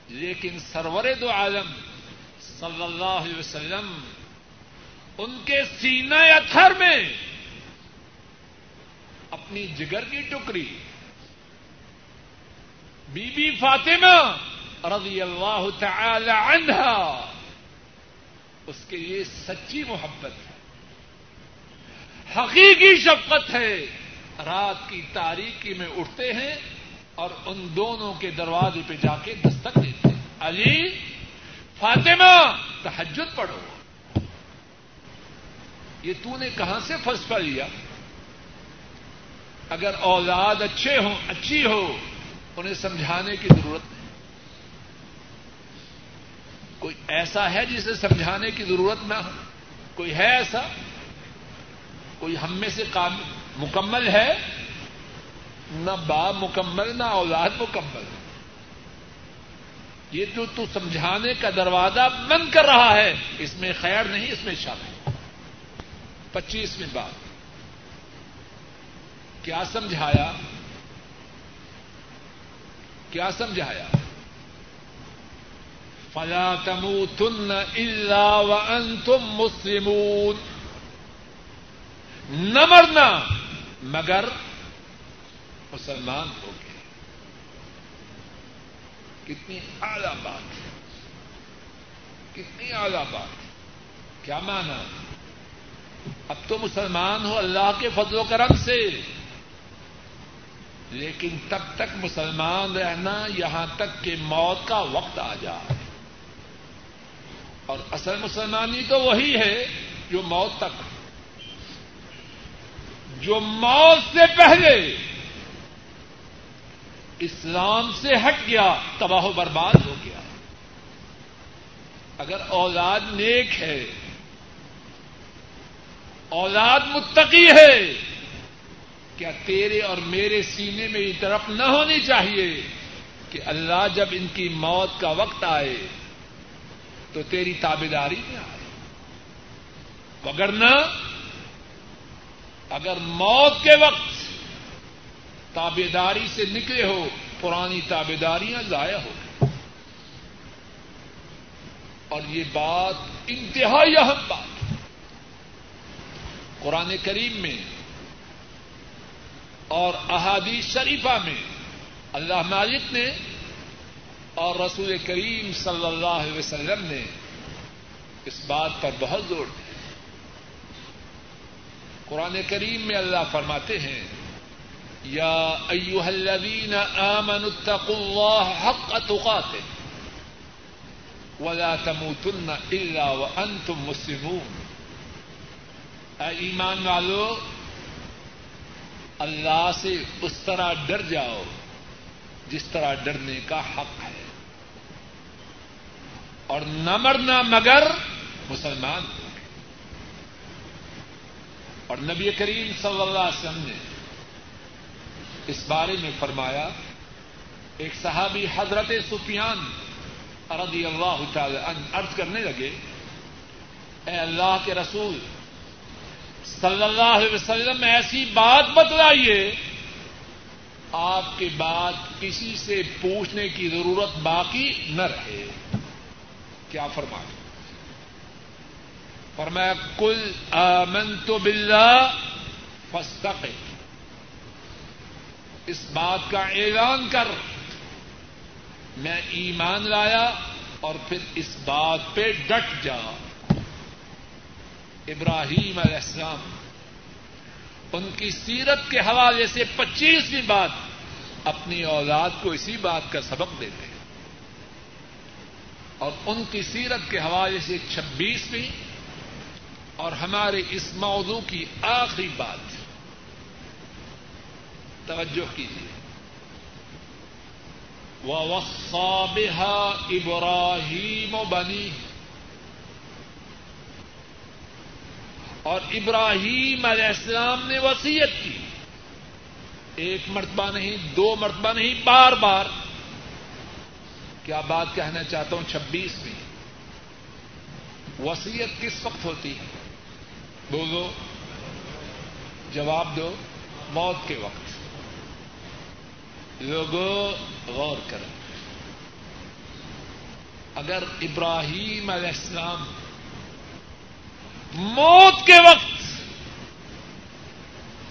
لیکن سرور دو عالم صلی اللہ علیہ وسلم، ان کے سینہ اتھر میں اپنی جگر کی ٹکری بی بی فاطمہ رضی اللہ تعالی عنہا۔ اس کے لیے سچی محبت ہے۔ حقیقی شفقت ہے۔ رات کی تاریخی میں اٹھتے ہیں اور ان دونوں کے دروازے پہ جا کے دستک دیتے ہیں۔ علی، فاطمہ تحجد پڑھو۔ یہ تو نے کہاں سے فلسفہ لیا؟ اگر اولاد اچھے ہوں، اچھی ہو، انہیں سمجھانے کی ضرورت کوئی ایسا ہے جسے سمجھانے کی ضرورت نہ ہو؟ کوئی ہے ایسا؟ کوئی ہم میں سے کام مکمل ہے؟ نہ باپ مکمل، نہ اولاد مکمل۔ یہ جو تو سمجھانے کا دروازہ بند کر رہا ہے، اس میں خیر نہیں، اس میں شامل پچیسویں بات۔ کیا سمجھایا؟ کیا سمجھایا؟ فلا تموتن الا وانتم مسلمون. نہ مرنا، مگر مسلمان ہو گئے. کتنی اعلی بات ہے. کتنی اعلی بات ہے. کیا مانا؟ اب تو مسلمان ہو اللہ کے فضل و کرم سے. لیکن تب تک مسلمان رہنا یہاں تک کہ موت کا وقت آ جائے. اور اصل مسلمانی تو وہی ہے جو موت تک جو موت سے پہلے اسلام سے ہٹ گیا، تباہ و برباد ہو گیا۔ اگر اولاد نیک ہے، اولاد متقی ہے، کیا تیرے اور میرے سینے میں یہ طرف نہ ہونی چاہیے کہ اللہ جب ان کی موت کا وقت آئے تو تیری تابے داری میں آئے مگر نہ اگر موت کے وقت تابے داری سے نکلے ہو، پرانی تابے داریاں ضائع ہو گئی۔ اور یہ بات انتہائی اہم بات قرآن کریم میں اور احادیث شریفہ میں اللہ مالک نے اور رسول کریم صلی اللہ علیہ وسلم نے اس بات پر بہت زور دیا قرآن کریم میں اللہ فرماتے ہیں، یا ایوہ الذین آمنوا اتقوا اللہ حق تقاته ولا تموتن الا وانتم مسلمون۔ اے ایمان والو، اللہ سے اس طرح ڈر جاؤ جس طرح ڈرنے کا حق اور نہ مرنا مگر مسلمان اور نبی کریم صلی اللہ علیہ وسلم نے اس بارے میں فرمایا، ایک صحابی حضرت سفیان رضی اللہ تعالی ارض کرنے لگے، اے اللہ کے رسول، صلی اللہ علیہ وسلم ایسی بات بتلائیے، آپ کے بعد کسی سے پوچھنے کی ضرورت باقی نہ رہے۔ کیا فرما فرمایا کل آمنت باللہ فاستقم۔ اس بات کا اعلان کر۔ میں ایمان لایا اور پھر اس بات پہ ڈٹ جا۔ ابراہیم علیہ السلام، ان کی سیرت کے حوالے سے پچیسویں بات اپنی اولاد کو اسی بات کا سبق دیتے ہیں۔ اور ان کی سیرت کے حوالے سے چھبیسویں اور ہمارے اس موضوع کی آخری بات توجہ کیجیے۔ وَوَصَّى ابراہیم و بنی اور ابراہیم علیہ السلام نے وسیعت کی۔ ایک مرتبہ نہیں، دو مرتبہ نہیں، بار بار۔ کیا بات کہنا چاہتا ہوں چھبیس میں؟ وسیعت کس وقت ہوتی ہے؟ بولو جواب دو، موت کے وقت۔ لوگوں غور کریں اگر ابراہیم علیہ السلام موت کے وقت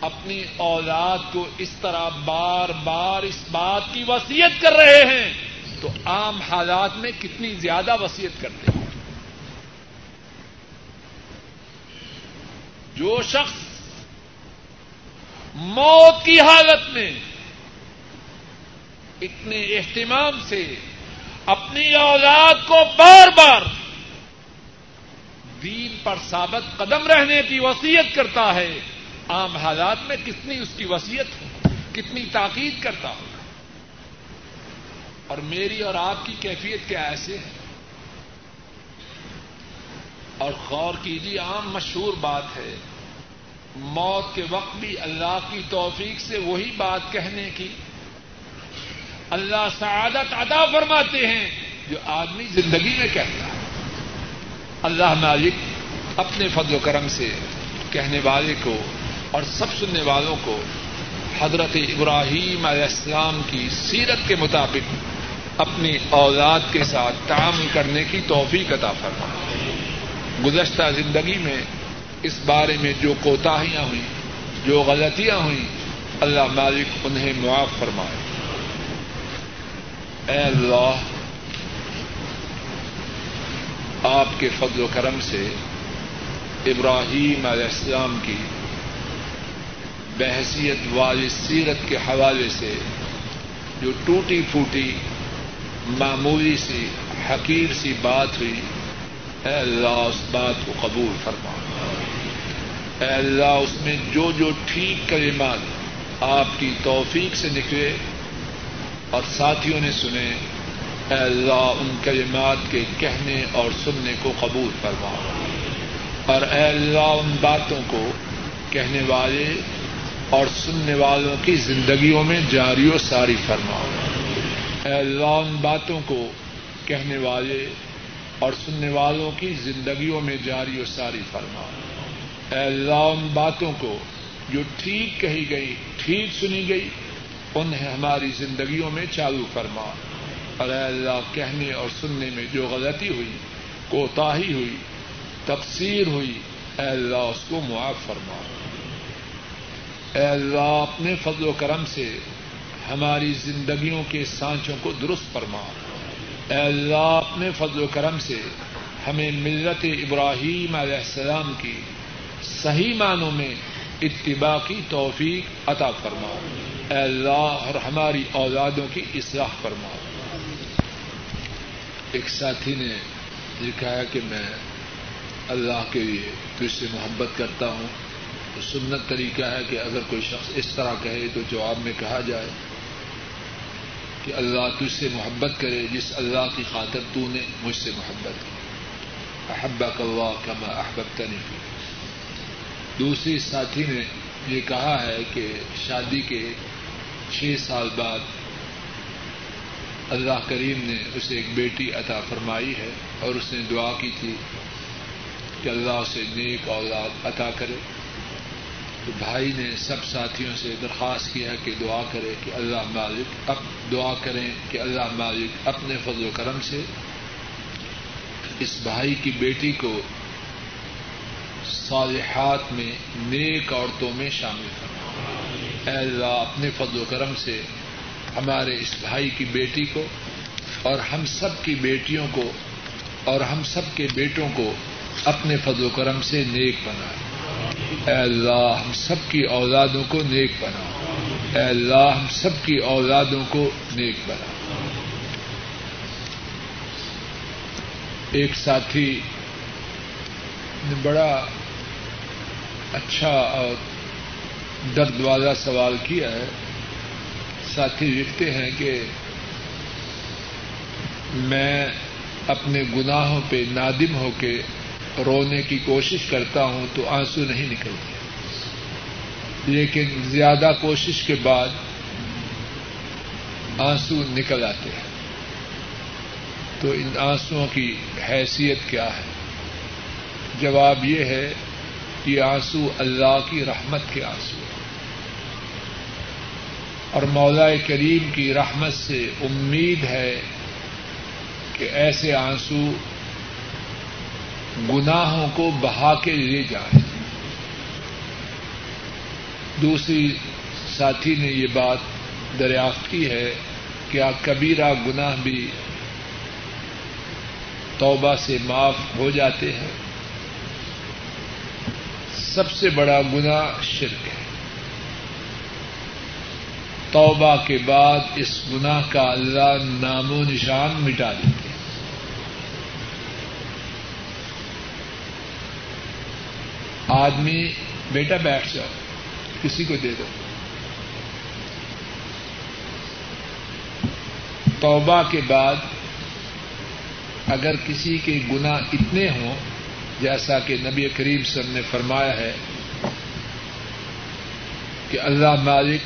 اپنی اولاد کو اس طرح بار بار اس بات کی وسیعت کر رہے ہیں تو عام حالات میں کتنی زیادہ وسیعت کرتے ہیں؟ جو شخص موت کی حالت میں اتنے اہتمام سے اپنی اولاد کو بار بار دین پر ثابت قدم رہنے کی وسیعت کرتا ہے، عام حالات میں کتنی اس کی وسیعت ہو، کتنی تاکید کرتا ہوگا اور میری اور آپ کی کیفیت کیا ایسے ہے؟ اور غور کیجیے، عام مشہور بات ہے، موت کے وقت بھی اللہ کی توفیق سے وہی بات کہنے کی۔ اللہ سعادت عطا فرماتے ہیں، جو آدمی زندگی میں کہتا ہے۔ اللہ مالک اپنے فضل و کرم سے کہنے والے کو اور سب سننے والوں کو حضرت ابراہیم علیہ السلام کی سیرت کے مطابق اپنی اولاد کے ساتھ تعامل کرنے کی توفیق عطا فرما۔ گزشتہ زندگی میں اس بارے میں جو کوتاہیاں ہوئیں، جو غلطیاں ہوئیں، اللہ مالک انہیں معاف فرمائے۔ اے اللہ، آپ کے فضل و کرم سے ابراہیم علیہ السلام کی بحثیت والی سیرت کے حوالے سے جو ٹوٹی پھوٹی معمولی سی، حقیر سی بات ہوئی۔ اے اللہ، اس بات کو قبول فرما۔ اے اللہ، اس میں جو جو ٹھیک کلمات آپ کی توفیق سے نکلے اور ساتھیوں نے سنے، اے اللہ، ان کلمات کے کہنے اور سننے کو قبول فرما۔ اور اے اللہ، ان باتوں کو کہنے والے اور سننے والوں کی زندگیوں میں جاری و ساری فرما۔ اے اللہ ان باتوں کو کہنے والے اور سننے والوں کی زندگیوں میں جاری و ساری فرما اے اللہ ان باتوں کو جو ٹھیک کہی گئی، ٹھیک سنی گئی، انہیں ہماری زندگیوں میں چالو فرما اور اے اللہ کہنے اور سننے میں جو غلطی ہوئی، کوتاہی ہوئی تقسیر ہوئی اے اللہ اس کو معاف فرما اے اللہ اپنے فضل و کرم سے ہماری زندگیوں کے سانچوں کو درست فرما۔ اے اللہ، اپنے فضل و کرم سے ہمیں ملت ابراہیم علیہ السلام کی صحیح معنوں میں اتباع کی توفیق عطا فرما۔ اے اللہ، اور ہماری اولادوں کی اصلاح فرما۔ ایک ساتھی نے لکھا ہے کہ میں اللہ کے لیے تجھ سے محبت کرتا ہوں۔ تو سنت طریقہ ہے کہ اگر کوئی شخص اس طرح کہے تو جواب میں کہا جائے۔ کہ اللہ تجھ سے محبت کرے، جس اللہ کی خاطر تو نے مجھ سے محبت کی۔ احبک اللہ کما احبت نہیں دوسری ساتھی نے یہ کہا ہے کہ شادی کے چھ سال بعد اللہ کریم نے اسے ایک بیٹی عطا فرمائی ہے اور اس نے دعا کی تھی کہ اللہ اسے نیک اولاد عطا کرے۔ تو بھائی نے سب ساتھیوں سے درخواست کیا کہ دعا کرے کہ اللہ مالک اب دعا کریں کہ اللہ مالک اپنے فضل و کرم سے اس بھائی کی بیٹی کو صالحات میں نیک عورتوں میں شامل کرنا اے اللہ، اپنے فضل و کرم سے ہمارے اس بھائی کی بیٹی کو اور ہم سب کی بیٹیوں کو اور ہم سب کے بیٹوں کو اپنے فضل و کرم سے نیک بنا اے اللہ، ہم سب کی اولادوں کو نیک بنا۔ اے اللہ، ہم سب کی اولادوں کو نیک بنا۔ ایک ساتھی نے بڑا اچھا اور درد والا سوال کیا ہے۔ ساتھی لکھتے ہیں کہ میں اپنے گناہوں پہ نادم ہو کے رونے کی کوشش کرتا ہوں تو آنسو نہیں نکلتے۔ لیکن زیادہ کوشش کے بعد آنسو نکل آتے ہیں۔ تو ان آنسوؤں کی حیثیت کیا ہے؟ جواب یہ ہے کہ آنسو اللہ کی رحمت کے آنسو ہیں۔ اور مولا کریم کی رحمت سے امید ہے کہ ایسے آنسو گناہوں کو بہا کے لے جائیں دوسری ساتھی نے یہ بات دریافت کی ہے کیا کبیرہ گناہ بھی توبہ سے معاف ہو جاتے ہیں۔ سب سے بڑا گنا شرک ہے۔ توبہ کے بعد اس گناہ کا اللہ نام و نشان مٹا دیتے آدمی بیٹا بیٹھ جاؤ کسی کو دے دو۔ توبہ کے بعد اگر کسی کے گنا اتنے ہوں، جیسا کہ نبی کریم سر نے فرمایا ہے کہ اللہ مالک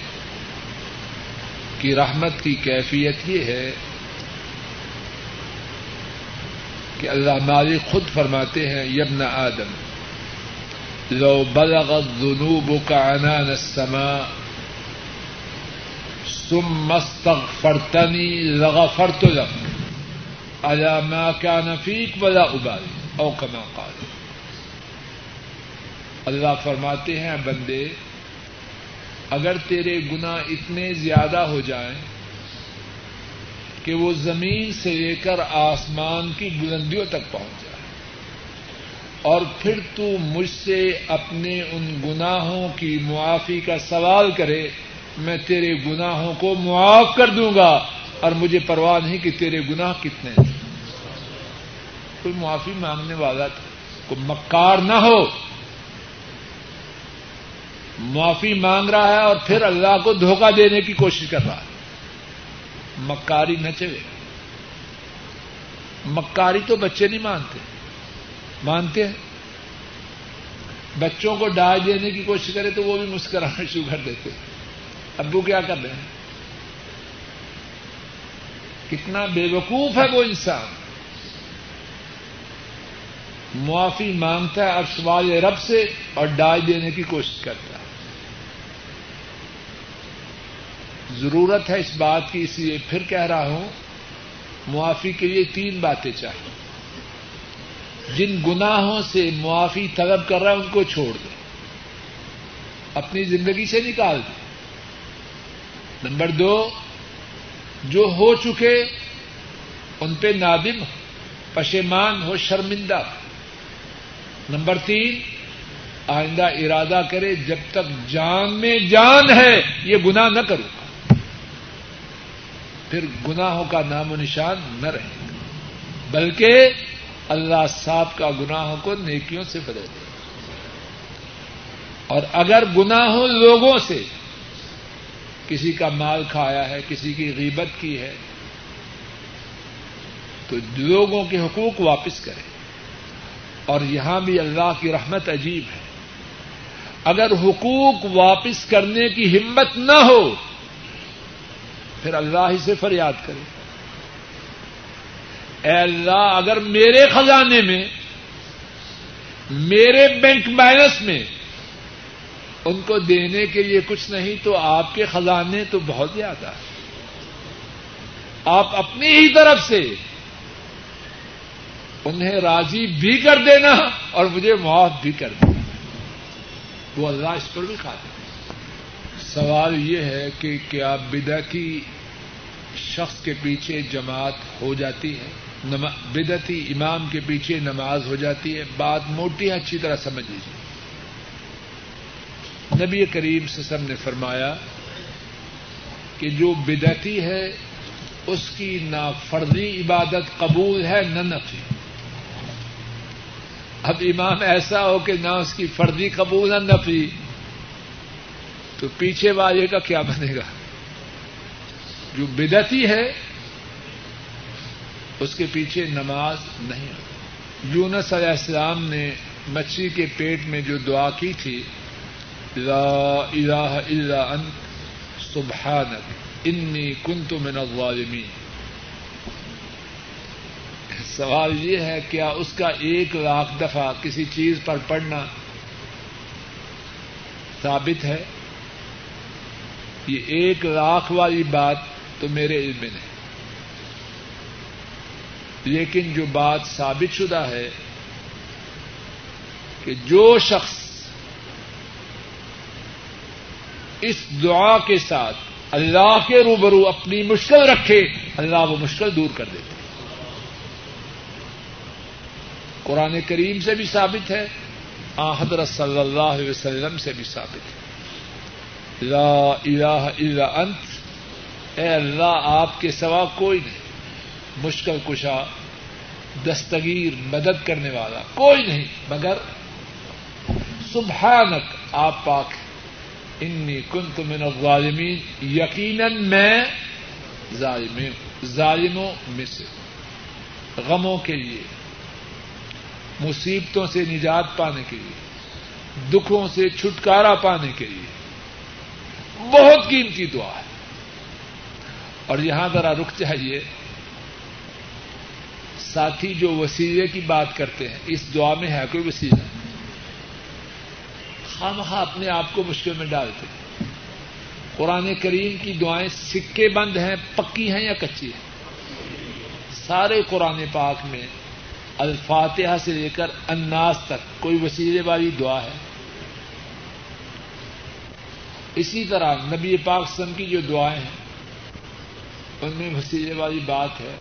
کی رحمت کی کیفیت یہ ہے کہ اللہ مالک خود فرماتے ہیں یبن آدم۔ لو بلغت ذنوبك عنان السماء، ثم استغفرتني لغفرت لك. على ما كان فيك ولا ابالي او كما قال. اللہ فرماتے ہیں، بندے، اگر تیرے گنا اتنے زیادہ ہو جائیں کہ وہ زمین سے لے کر آسمان کی بلندیوں تک پہنچ جائے اور پھر تو مجھ سے اپنے ان گناہوں کی معافی کا سوال کرے، میں تیرے گناہوں کو معاف کر دوں گا، اور مجھے پرواہ نہیں کہ تیرے گناہ کتنے ہیں۔ کوئی معافی مانگنے والا تھا، کوئی مکار نہ ہو۔ معافی مانگ رہا ہے اور پھر اللہ کو دھوکہ دینے کی کوشش کر رہا ہے۔ مکاری نہ چلے۔ مکاری تو بچے نہیں مانتے۔ مانتے ہیں؟ بچوں کو ڈال دینے کی کوشش کرے تو وہ بھی مسکرانا شروع کر دیتے ابو کیا کر رہے ہیں؟ کتنا بے وقوف ہے وہ انسان۔ معافی مانگتا ہے اور سوال رب سے اور ڈال دینے کی کوشش کرتا ہے۔ ضرورت ہے اس بات کی، اس لیے پھر کہہ رہا ہوں، معافی کے لیے تین باتیں چاہیے۔ جن گناہوں سے معافی طلب کر رہا ہے، ان کو چھوڑ دیں اپنی زندگی سے نکال دیں نمبر دو، جو ہو چکے، ان پہ نادم پشیمان ہو، شرمندہ نمبر تین، آئندہ ارادہ کرے، جب تک جان میں جان ہے، یہ گناہ نہ کروں گا پھر گناہوں کا نام و نشان نہ رہے۔ گا بلکہ اللہ صاحب کا گناہوں کو نیکیوں سے بدل دے۔ اور اگر گناہوں لوگوں سے، کسی کا مال کھایا ہے، کسی کی غیبت کی ہے، تو لوگوں کے حقوق واپس کرے۔ اور یہاں بھی اللہ کی رحمت عجیب ہے۔ اگر حقوق واپس کرنے کی ہمت نہ ہو، پھر اللہ ہی سے فریاد کرے۔ اے اللہ، اگر میرے خزانے میں، میرے بینک بیلنس میں ان کو دینے کے لیے کچھ نہیں، تو آپ کے خزانے تو بہت زیادہ ہیں۔ آپ اپنی ہی طرف سے انہیں راضی بھی کر دینا اور مجھے معاف بھی کر دینا۔ وہ اللہ اس پر بھی کھاتے سوال یہ ہے کہ کیا بدعتی شخص کے پیچھے جماعت ہو جاتی ہے؟ بدعتی امام کے پیچھے نماز ہو جاتی ہے، بات موٹی اچھی طرح سمجھ لیجیے نبی کریم سسم نے فرمایا کہ جو بدعتی ہے، اس کی نہ فرضی عبادت قبول ہے، نہ نفی۔ اب امام ایسا ہو کہ نہ اس کی فرضی قبول، نہ نفی۔ تو پیچھے والے کا کیا بنے گا؟ جو بدتی ہے اس کے پیچھے نماز نہیں یونس علیہ السلام نے مچھلی کے پیٹ میں جو دعا کی تھی، لا الہ الا انت، سبحانک، انی کنت من الظالمین۔ سوال یہ ہے، کیا اس کا ایک لاکھ دفعہ کسی چیز پر پڑھنا ثابت ہے؟ یہ ایک لاکھ والی بات تو میرے علم میں نہیں۔ لیکن جو بات ثابت شدہ ہے کہ جو شخص اس دعا کے ساتھ اللہ کے روبرو اپنی مشکل رکھے، اللہ وہ مشکل دور کر دیتے قرآن کریم سے بھی ثابت ہے آ حضرت صلی اللہ علیہ وسلم سے بھی ثابت ہے۔ لا الہ الا انت، اے اللہ آپ کے سوا کوئی نہیں۔ مشکل کشا، دستگیر، مدد کرنے والا، کوئی نہیں، مگر سبحانک، آپ پاک انی کنت من الظالمین، یقیناً میں ظالموں میں سے۔ غموں کے لیے، مصیبتوں سے نجات پانے کے لیے، دکھوں سے چھٹکارا پانے کے لیے۔ بہت قیمتی دعا ہے۔ اور یہاں ذرا رک چاہیے۔ ساتھی جو وسیلے کی بات کرتے ہیں، اس دعا میں ہے کوئی وسیلہ؟ ہم اپنے آپ کو مشکل میں ڈالتے ہیں قرآن کریم کی دعائیں سکے بند ہیں، پکی ہیں یا کچی ہیں؟ سارے قرآن پاک میں الفاتحہ سے لے کر اناس تک کوئی وسیلے والی دعا ہے۔ اسی طرح نبی پاک سم کی جو دعائیں ہیں، ان میں وسیلے والی بات ہے۔